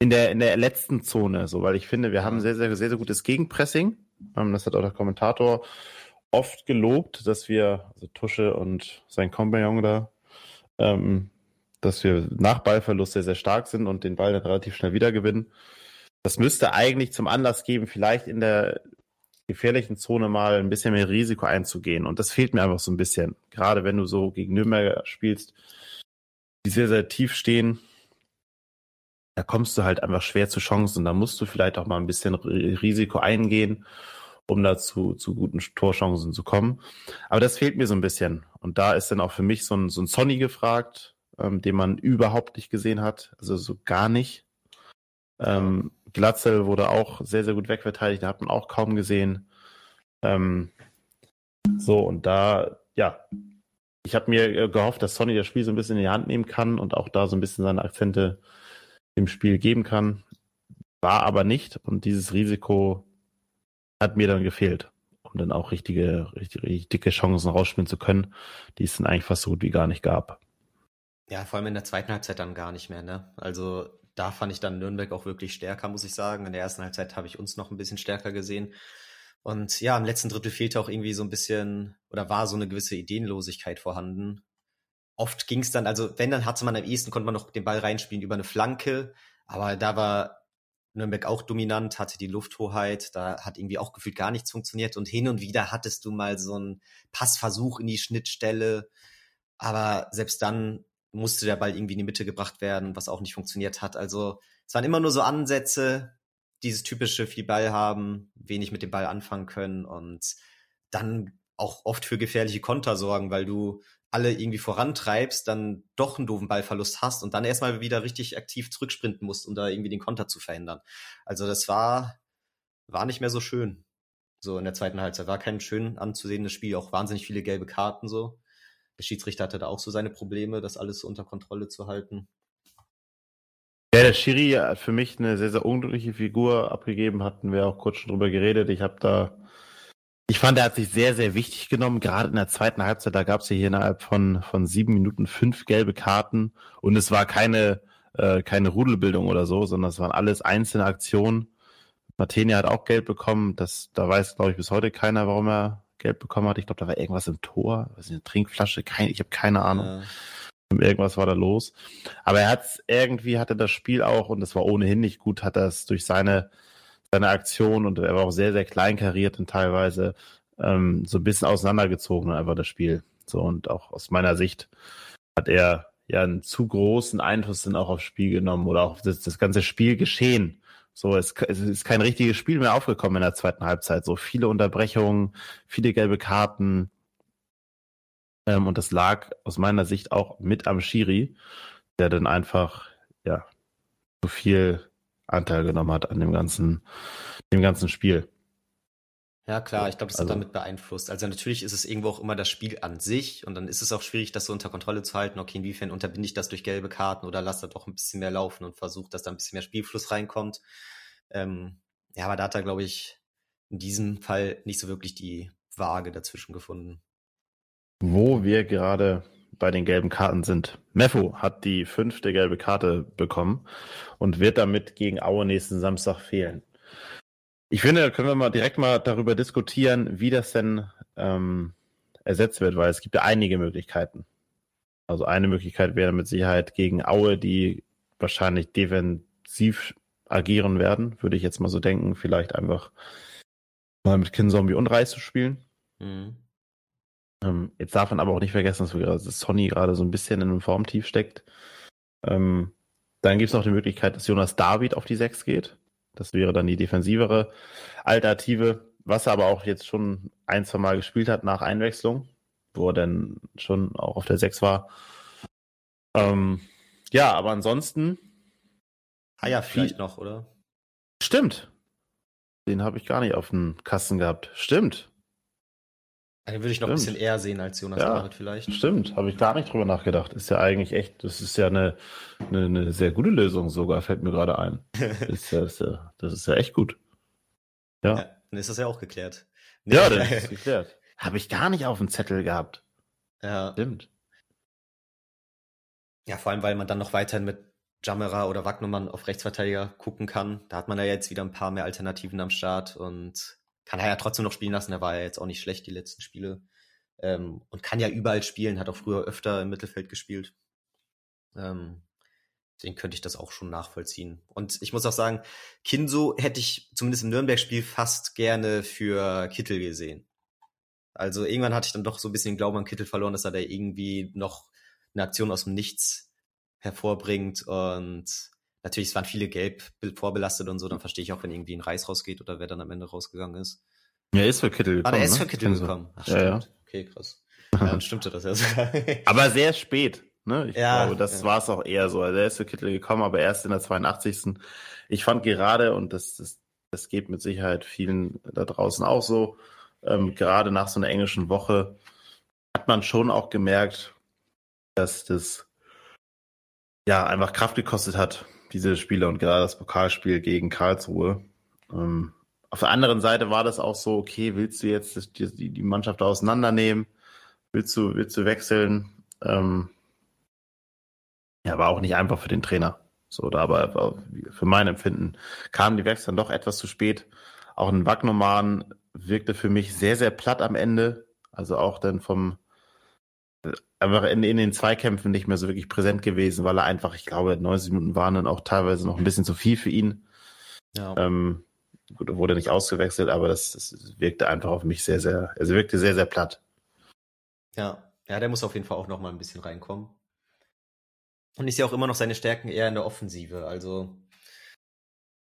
in der, in der letzten Zone, so, weil ich finde, wir haben sehr, sehr, sehr, sehr gutes Gegenpressing. Ähm, das hat auch der Kommentator oft gelobt, dass wir, also Tusche und sein Kompagnon da, ähm, dass wir nach Ballverlust sehr, sehr stark sind und den Ball dann relativ schnell wieder gewinnen. Das müsste eigentlich zum Anlass geben, vielleicht in der gefährlichen Zone mal ein bisschen mehr Risiko einzugehen. Und das fehlt mir einfach so ein bisschen. Gerade wenn du so gegen Nürnberg spielst, die sehr, sehr tief stehen, da kommst du halt einfach schwer zu Chancen. Da musst du vielleicht auch mal ein bisschen Risiko eingehen, um da zu, zu guten Torchancen zu kommen. Aber das fehlt mir so ein bisschen. Und da ist dann auch für mich so ein, so ein Sonny gefragt, ähm, den man überhaupt nicht gesehen hat. Also so gar nicht. Ähm, Glatzel wurde auch sehr, sehr gut wegverteidigt, da hat man auch kaum gesehen. Ähm, so, und da, ja, ich habe mir äh, gehofft, dass Sonny das Spiel so ein bisschen in die Hand nehmen kann und auch da so ein bisschen seine Akzente im Spiel geben kann. War aber nicht und dieses Risiko hat mir dann gefehlt, um dann auch richtige, richtig, richtig dicke Chancen rausspielen zu können, die es dann eigentlich fast so gut wie gar nicht gab. Ja, vor allem in der zweiten Halbzeit dann gar nicht mehr, ne? Also da fand ich dann Nürnberg auch wirklich stärker, muss ich sagen. In der ersten Halbzeit habe ich uns noch ein bisschen stärker gesehen. Und ja, im letzten Drittel fehlte auch irgendwie so ein bisschen oder war so eine gewisse Ideenlosigkeit vorhanden. Oft ging es dann, also wenn, dann hatte man am ehesten, konnte man noch den Ball reinspielen über eine Flanke, aber da war Nürnberg auch dominant, hatte die Lufthoheit, da hat irgendwie auch gefühlt gar nichts funktioniert und hin und wieder hattest du mal so einen Passversuch in die Schnittstelle, aber selbst dann musste der Ball irgendwie in die Mitte gebracht werden, was auch nicht funktioniert hat. Also es waren immer nur so Ansätze, dieses typische viel Ball haben, wenig mit dem Ball anfangen können und dann auch oft für gefährliche Konter sorgen, weil du alle irgendwie vorantreibst, dann doch einen doofen Ballverlust hast und dann erstmal wieder richtig aktiv zurücksprinten musst, um da irgendwie den Konter zu verändern. Also das war, war nicht mehr so schön. So in der zweiten Halbzeit war kein schön anzusehendes Spiel, auch wahnsinnig viele gelbe Karten so. Der Schiedsrichter hatte da auch so seine Probleme, das alles so unter Kontrolle zu halten. Ja, der Schiri hat für mich eine sehr, sehr unglückliche Figur abgegeben, hatten wir auch kurz schon drüber geredet. Ich habe da, ich fand, er hat sich sehr, sehr wichtig genommen, gerade in der zweiten Halbzeit, da gab es ja hier innerhalb von, von sieben Minuten fünf gelbe Karten und es war keine, äh, keine Rudelbildung oder so, sondern es waren alles einzelne Aktionen. Martenia hat auch Geld bekommen, das, da weiß, glaube ich, bis heute keiner, warum er Geld bekommen hat. Ich glaube, da war irgendwas im Tor, was eine Trinkflasche, kein, ich habe keine Ahnung. Ja. Irgendwas war da los. Aber er hat irgendwie hatte das Spiel auch, und das war ohnehin nicht gut, hat das durch seine, seine Aktion und er war auch sehr, sehr klein kariert und teilweise ähm, so ein bisschen auseinandergezogen, einfach das Spiel. So, und auch aus meiner Sicht hat er ja einen zu großen Einfluss dann auch aufs Spiel genommen oder auch das, das ganze Spiel geschehen so, es, es ist kein richtiges Spiel mehr aufgekommen in der zweiten Halbzeit. So viele Unterbrechungen, viele gelbe Karten. Ähm, und das lag aus meiner Sicht auch mit am Schiri, der dann einfach, ja, so viel Anteil genommen hat an dem ganzen, dem ganzen Spiel. Ja, klar, ich glaube, das also, hat damit beeinflusst. Also natürlich ist es irgendwo auch immer das Spiel an sich und dann ist es auch schwierig, das so unter Kontrolle zu halten. Okay, inwiefern unterbinde ich das durch gelbe Karten oder lasse da doch ein bisschen mehr laufen und versuche, dass da ein bisschen mehr Spielfluss reinkommt. Ähm, ja, aber da hat er, glaube ich, in diesem Fall nicht so wirklich die Waage dazwischen gefunden. Wo wir gerade bei den gelben Karten sind. Mefo hat die fünfte gelbe Karte bekommen und wird damit gegen Aue nächsten Samstag fehlen. Ich finde, da können wir mal direkt mal darüber diskutieren, wie das denn ähm, ersetzt wird, weil es gibt ja einige Möglichkeiten. Also eine Möglichkeit wäre mit Sicherheit gegen Aue, die wahrscheinlich defensiv agieren werden, würde ich jetzt mal so denken, vielleicht einfach mal mit Kinzombie und Reis zu spielen. Mhm. Ähm, jetzt darf man aber auch nicht vergessen, dass, wir, dass Sonny gerade so ein bisschen in einem Formtief steckt. Ähm, dann gibt es noch die Möglichkeit, dass Jonas David auf die 6 geht. Das wäre dann die defensivere Alternative, was er aber auch jetzt schon ein, zwei Mal gespielt hat nach Einwechslung, wo er dann schon auch auf der 6 war. Ähm, ja, aber ansonsten. Haya vielleicht noch, oder? Stimmt. Den habe ich gar nicht auf dem Kasten gehabt. Stimmt. Den würde ich noch stimmt. ein bisschen eher sehen als Jonas ja, David vielleicht. Stimmt, habe ich gar nicht drüber nachgedacht. Ist ja eigentlich echt, das ist ja eine, eine, eine sehr gute Lösung sogar, fällt mir gerade ein. das, ist ja, ist ja, das ist ja echt gut. Ja. ja. Dann ist das ja auch geklärt. Nee. Ja, dann ist es geklärt. Habe ich gar nicht auf dem Zettel gehabt. Ja. Stimmt. Ja, vor allem, weil man dann noch weiterhin mit Jammerer oder Wagnumann auf Rechtsverteidiger gucken kann. Da hat man ja jetzt wieder ein paar mehr Alternativen am Start und kann er ja trotzdem noch spielen lassen. Er war ja jetzt auch nicht schlecht die letzten Spiele. Ähm, und kann ja überall spielen, hat auch früher öfter im Mittelfeld gespielt. Ähm, deswegen könnte ich das auch schon nachvollziehen. Und ich muss auch sagen, Kinso hätte ich zumindest im Nürnberg-Spiel fast gerne für Kittel gesehen. Also irgendwann hatte ich dann doch so ein bisschen den Glauben an Kittel verloren, dass er da irgendwie noch eine Aktion aus dem Nichts hervorbringt. Und natürlich, es waren viele gelb vorbelastet und so, dann verstehe ich auch, wenn irgendwie ein Reis rausgeht oder wer dann am Ende rausgegangen ist. Ja, ist für Kittel gekommen. Ah, der ist ne? für Kittel ne? gekommen. Ach, stimmt. Ja, ja. Okay, krass. Ja, dann stimmte das ja sogar. aber sehr spät. Ne? Ich ja, glaube, das ja. war es auch eher so. Also er ist für Kittel gekommen, aber erst in der 82. Ich fand gerade, und das, das, das geht mit Sicherheit vielen da draußen auch so, ähm, gerade nach so einer englischen Woche hat man schon auch gemerkt, dass das ja einfach Kraft gekostet hat, diese Spiele und gerade das Pokalspiel gegen Karlsruhe. Ähm, auf der anderen Seite war das auch so, okay, willst du jetzt die, die Mannschaft auseinandernehmen? Willst du, willst du wechseln? Ähm, ja, war auch nicht einfach für den Trainer. So, da aber für mein Empfinden kamen die Wechsel dann doch etwas zu spät. Auch ein Wagnoman wirkte für mich sehr, sehr platt am Ende. Also auch dann vom, einfach in, in, den Zweikämpfen nicht mehr so wirklich präsent gewesen, weil er einfach, ich glaube, 90 Minuten waren dann auch teilweise noch ein bisschen zu viel für ihn. Ja. Ähm, gut, wurde nicht ausgewechselt, aber das, das wirkte einfach auf mich sehr, sehr, also wirkte sehr, sehr platt. Ja, ja, der muss auf jeden Fall auch noch mal ein bisschen reinkommen. Und ich sehe auch immer noch seine Stärken eher in der Offensive. Also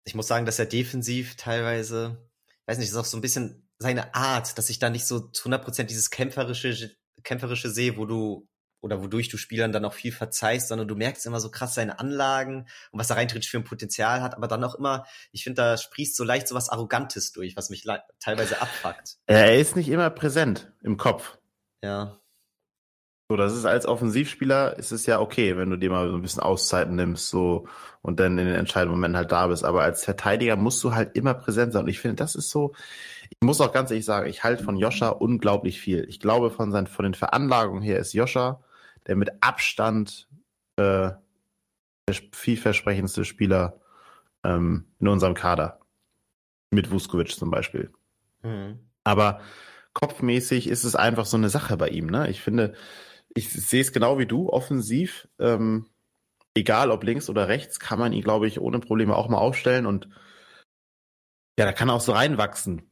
ich muss sagen, dass er defensiv teilweise, weiß nicht, ist auch so ein bisschen seine Art, dass ich da nicht so zu 100% dieses kämpferische kämpferische sehe, wo du oder wodurch du Spielern dann auch viel verzeihst, sondern du merkst immer so krass seine Anlagen und was er reintritt für ein Potenzial hat, aber dann auch immer, ich finde, da sprießt so leicht so was Arrogantes durch, was mich teilweise abfuckt. Er ist nicht immer präsent im Kopf. Ja. So, das ist als Offensivspieler ist es ja okay, wenn du dir mal so ein bisschen Auszeiten nimmst, so und dann in den entscheidenden Momenten halt da bist. Aber als Verteidiger musst du halt immer präsent sein. Und ich finde, das ist so, ich muss auch ganz ehrlich sagen, ich halte von Joscha unglaublich viel. Ich glaube, von, seinen, von den Veranlagungen her ist Joscha der mit Abstand äh, der vielversprechendste Spieler ähm, in unserem Kader. Mit Vuskovic zum Beispiel. Mhm. Aber kopfmäßig ist es einfach so eine Sache bei ihm. Ne? Ich finde, ich sehe es genau wie du, offensiv, ähm, egal ob links oder rechts, kann man ihn, glaube ich, ohne Probleme auch mal aufstellen und ja, da kann er auch so reinwachsen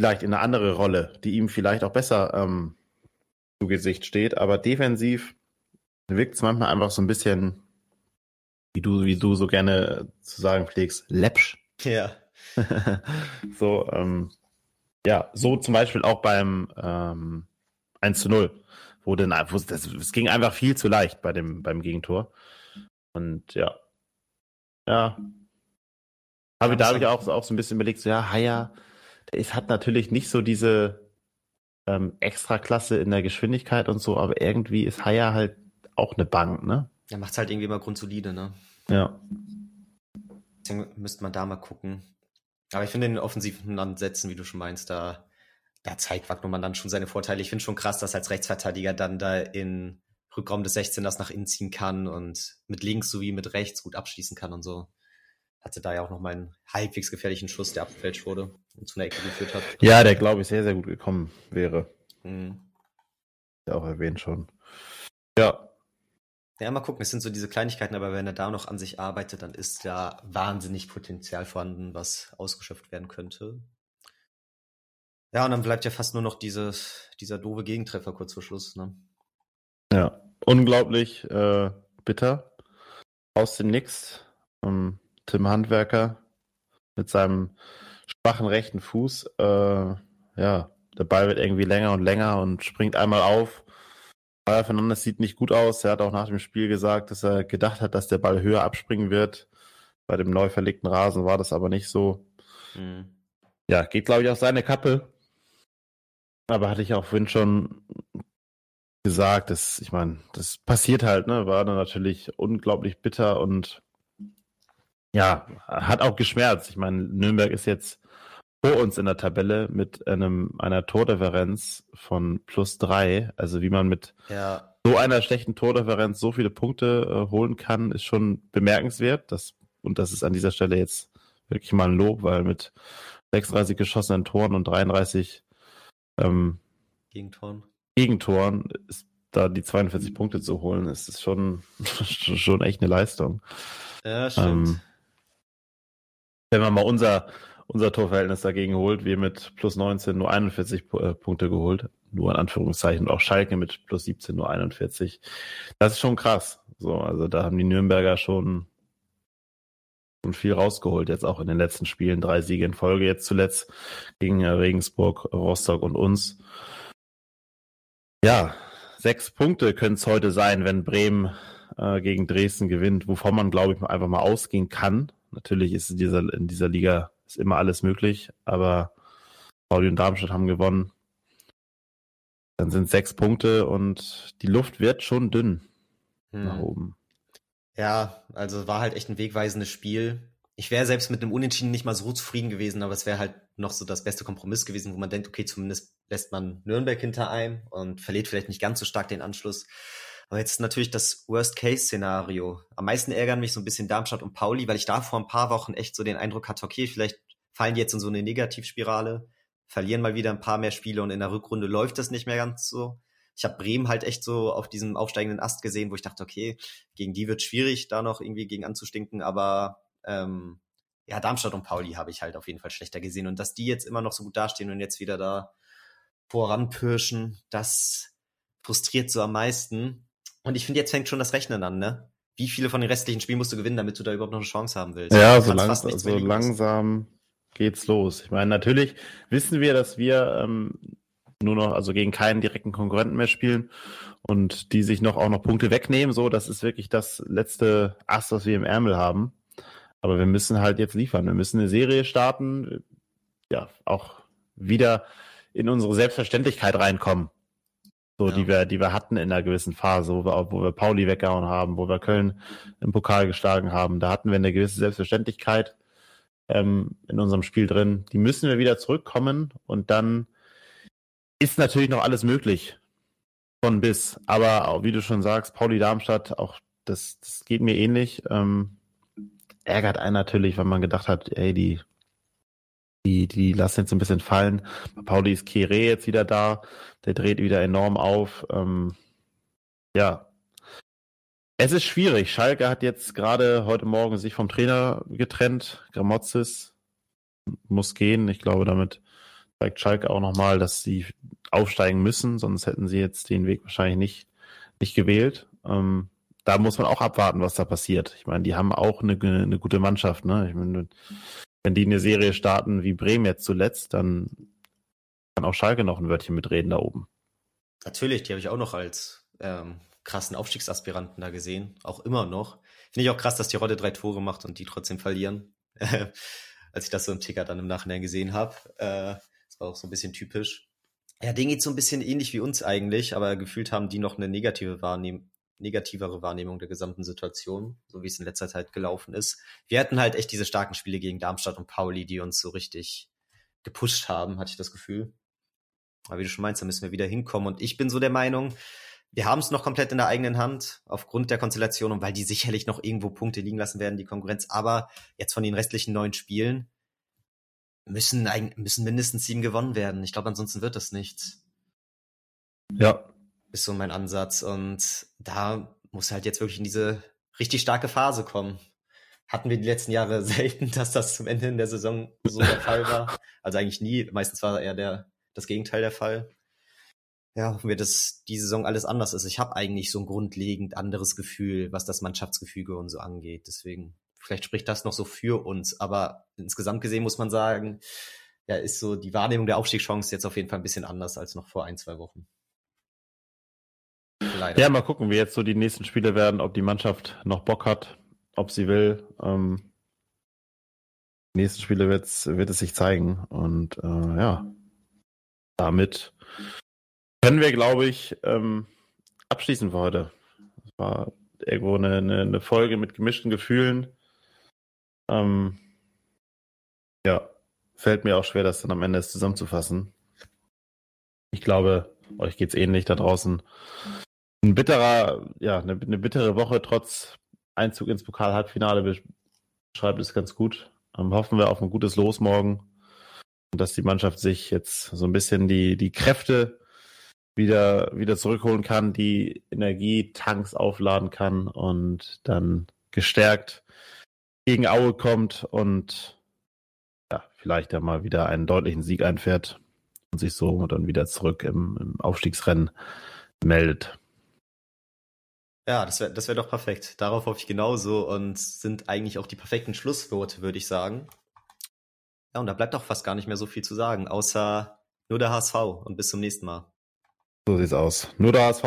vielleicht in eine andere Rolle, die ihm vielleicht auch besser ähm, zu Gesicht steht. Aber defensiv wirkt es manchmal einfach so ein bisschen, wie du, wie du so gerne zu sagen pflegst, läppsch. Ja. so, ähm, ja, so zum Beispiel auch beim ähm, 1 zu 0, wo denn wo das, es ging einfach viel zu leicht bei dem, beim Gegentor. Und ja. Ja. Habe, ich auch, auch so ein bisschen überlegt, so, ja, Haya, es hat natürlich nicht so diese ähm, Extraklasse in der Geschwindigkeit und so, aber irgendwie ist Haya halt auch eine Bank, ne? Er macht halt irgendwie immer grundsolide, ne? Ja. Deswegen müsste man da mal gucken. Aber ich finde in den offensiven Ansätzen, wie du schon meinst, da, da zeigt Wagnermann dann schon seine Vorteile. Ich finde schon krass, dass als Rechtsverteidiger dann da in Rückraum des 16ers nach innen ziehen kann und mit links sowie mit rechts gut abschließen kann und so hatte da ja auch noch mal einen halbwegs gefährlichen Schuss, der abgefälscht wurde und zu einer Ecke geführt hat. Ja, der glaube ich sehr, sehr gut gekommen wäre. Mhm. Ja, auch erwähnt schon. Ja. Ja, mal gucken, es sind so diese Kleinigkeiten, aber wenn er da noch an sich arbeitet, dann ist da wahnsinnig Potenzial vorhanden, was ausgeschöpft werden könnte. Ja, und dann bleibt ja fast nur noch dieses, dieser doofe Gegentreffer kurz vor Schluss. Ne? Ja, unglaublich äh, bitter. Aus dem Nix. Ähm, Tim Handwerker mit seinem schwachen rechten Fuß. Äh, ja, der Ball wird irgendwie länger und länger und springt einmal auf. Bayer Fernandes sieht nicht gut aus. Er hat auch nach dem Spiel gesagt, dass er gedacht hat, dass der Ball höher abspringen wird. Bei dem neu verlegten Rasen war das aber nicht so. Mhm. Ja, geht, glaube ich, auf seine Kappe. Aber hatte ich auch vorhin schon gesagt, dass, ich meine, das passiert halt, ne? War dann natürlich unglaublich bitter und ja, hat auch geschmerzt. Ich meine, Nürnberg ist jetzt vor uns in der Tabelle mit einem, einer Tordifferenz von plus drei. Also wie man mit ja. so einer schlechten Tordifferenz so viele Punkte äh, holen kann, ist schon bemerkenswert. Das, und das ist an dieser Stelle jetzt wirklich mal ein Lob, weil mit 36 geschossenen Toren und 33 ähm, Gegentoren. Gegentoren ist da die 42 Punkte zu holen, ist es schon, schon echt eine Leistung. Ja, stimmt. Ähm, wenn man mal unser, unser Torverhältnis dagegen holt, wir mit plus 19 nur 41 äh, Punkte geholt, nur in Anführungszeichen, und auch Schalke mit plus 17 nur 41. Das ist schon krass. So, also da haben die Nürnberger schon, schon viel rausgeholt, jetzt auch in den letzten Spielen, drei Siege in Folge, jetzt zuletzt gegen Regensburg, Rostock und uns. Ja, sechs Punkte können es heute sein, wenn Bremen äh, gegen Dresden gewinnt, wovon man, glaube ich, einfach mal ausgehen kann. Natürlich ist in dieser, in dieser Liga ist immer alles möglich, aber Pauli und Darmstadt haben gewonnen. Dann sind sechs Punkte und die Luft wird schon dünn hm. nach oben. Ja, also war halt echt ein wegweisendes Spiel. Ich wäre selbst mit einem Unentschieden nicht mal so zufrieden gewesen, aber es wäre halt noch so das beste Kompromiss gewesen, wo man denkt, okay, zumindest lässt man Nürnberg hinter ein und verliert vielleicht nicht ganz so stark den Anschluss. Aber jetzt natürlich das Worst-Case-Szenario. Am meisten ärgern mich so ein bisschen Darmstadt und Pauli, weil ich da vor ein paar Wochen echt so den Eindruck hatte, okay, vielleicht fallen die jetzt in so eine Negativspirale, verlieren mal wieder ein paar mehr Spiele und in der Rückrunde läuft das nicht mehr ganz so. Ich habe Bremen halt echt so auf diesem aufsteigenden Ast gesehen, wo ich dachte, okay, gegen die wird schwierig, da noch irgendwie gegen anzustinken, aber ähm, ja, Darmstadt und Pauli habe ich halt auf jeden Fall schlechter gesehen. Und dass die jetzt immer noch so gut dastehen und jetzt wieder da voranpirschen, das frustriert so am meisten. Und ich finde, jetzt fängt schon das Rechnen an, ne? Wie viele von den restlichen Spielen musst du gewinnen, damit du da überhaupt noch eine Chance haben willst? Ja, so, lang, so langsam geht's los. Ich meine, natürlich wissen wir, dass wir ähm, nur noch, also gegen keinen direkten Konkurrenten mehr spielen und die sich noch auch noch Punkte wegnehmen. So, das ist wirklich das letzte Ass, was wir im Ärmel haben. Aber wir müssen halt jetzt liefern. Wir müssen eine Serie starten, ja, auch wieder in unsere Selbstverständlichkeit reinkommen so ja. die wir, die wir hatten in einer gewissen Phase, wo wir, wo wir Pauli weggehauen haben, wo wir Köln im Pokal geschlagen haben. Da hatten wir eine gewisse Selbstverständlichkeit ähm, in unserem Spiel drin. Die müssen wir wieder zurückkommen und dann ist natürlich noch alles möglich von bis. Aber auch, wie du schon sagst, Pauli Darmstadt, auch das, das geht mir ähnlich. Ähm, ärgert einen natürlich, wenn man gedacht hat, ey, die die, die lassen jetzt ein bisschen fallen. Pauli ist Kere jetzt wieder da. Der dreht wieder enorm auf. Ähm, ja. Es ist schwierig. Schalke hat jetzt gerade heute Morgen sich vom Trainer getrennt. Gramozis muss gehen. Ich glaube, damit zeigt Schalke auch nochmal, dass sie aufsteigen müssen. Sonst hätten sie jetzt den Weg wahrscheinlich nicht, nicht gewählt. Ähm, da muss man auch abwarten, was da passiert. Ich meine, die haben auch eine, eine gute Mannschaft. Ne? Ich meine, wenn die eine Serie starten wie Bremen jetzt zuletzt, dann kann auch Schalke noch ein Wörtchen mitreden da oben. Natürlich, die habe ich auch noch als ähm, krassen Aufstiegsaspiranten da gesehen. Auch immer noch. Finde ich auch krass, dass die Rolle drei Tore macht und die trotzdem verlieren. Als ich das so im Ticker dann im Nachhinein gesehen habe. Äh, das war auch so ein bisschen typisch. Ja, denen geht so ein bisschen ähnlich wie uns eigentlich, aber gefühlt haben die noch eine negative Wahrnehmung, negativere Wahrnehmung der gesamten Situation, so wie es in letzter Zeit gelaufen ist. Wir hatten halt echt diese starken Spiele gegen Darmstadt und Pauli, die uns so richtig gepusht haben, hatte ich das Gefühl. Aber wie du schon meinst, da müssen wir wieder hinkommen. Und ich bin so der Meinung, wir haben es noch komplett in der eigenen Hand, aufgrund der Konstellation und weil die sicherlich noch irgendwo Punkte liegen lassen werden, die Konkurrenz. Aber jetzt von den restlichen neun Spielen müssen, müssen mindestens sieben gewonnen werden. Ich glaube, ansonsten wird das nichts. Ja, ist so mein Ansatz. Und da muss halt jetzt wirklich in diese richtig starke Phase kommen. Hatten wir die letzten Jahre selten, dass das zum Ende in der Saison so der Fall war. Also eigentlich nie. Meistens war eher der, das Gegenteil der Fall. Ja, hoffen wir, dass die Saison alles anders ist. Ich habe eigentlich so ein grundlegend anderes Gefühl, was das Mannschaftsgefüge und so angeht. Deswegen, vielleicht spricht das noch so für uns. Aber insgesamt gesehen muss man sagen, ja, ist so die Wahrnehmung der Aufstiegschance jetzt auf jeden Fall ein bisschen anders als noch vor ein, zwei Wochen. Leider. Ja, mal gucken, wie jetzt so die nächsten Spiele werden, ob die Mannschaft noch Bock hat, ob sie will. Ähm, die nächsten Spiele wird's, wird es sich zeigen. Und äh, ja, damit können wir, glaube ich, ähm, abschließen für heute. Das war irgendwo eine, eine, eine Folge mit gemischten Gefühlen. Ähm, ja, fällt mir auch schwer, das dann am Ende zusammenzufassen. Ich glaube, euch geht's ähnlich da draußen ein bitterer, ja, eine, eine bittere Woche trotz Einzug ins Pokal-Halbfinale beschreibt es ganz gut. Ähm, hoffen wir auf ein gutes Los morgen und dass die Mannschaft sich jetzt so ein bisschen die, die Kräfte wieder, wieder zurückholen kann, die Energietanks aufladen kann und dann gestärkt gegen Aue kommt und ja, vielleicht ja mal wieder einen deutlichen Sieg einfährt und sich so dann wieder zurück im, im Aufstiegsrennen meldet. Ja, das wäre das wär doch perfekt. Darauf hoffe ich genauso und sind eigentlich auch die perfekten Schlussworte, würde ich sagen. Ja, und da bleibt doch fast gar nicht mehr so viel zu sagen, außer nur der HSV und bis zum nächsten Mal. So sieht's aus. Nur der HSV.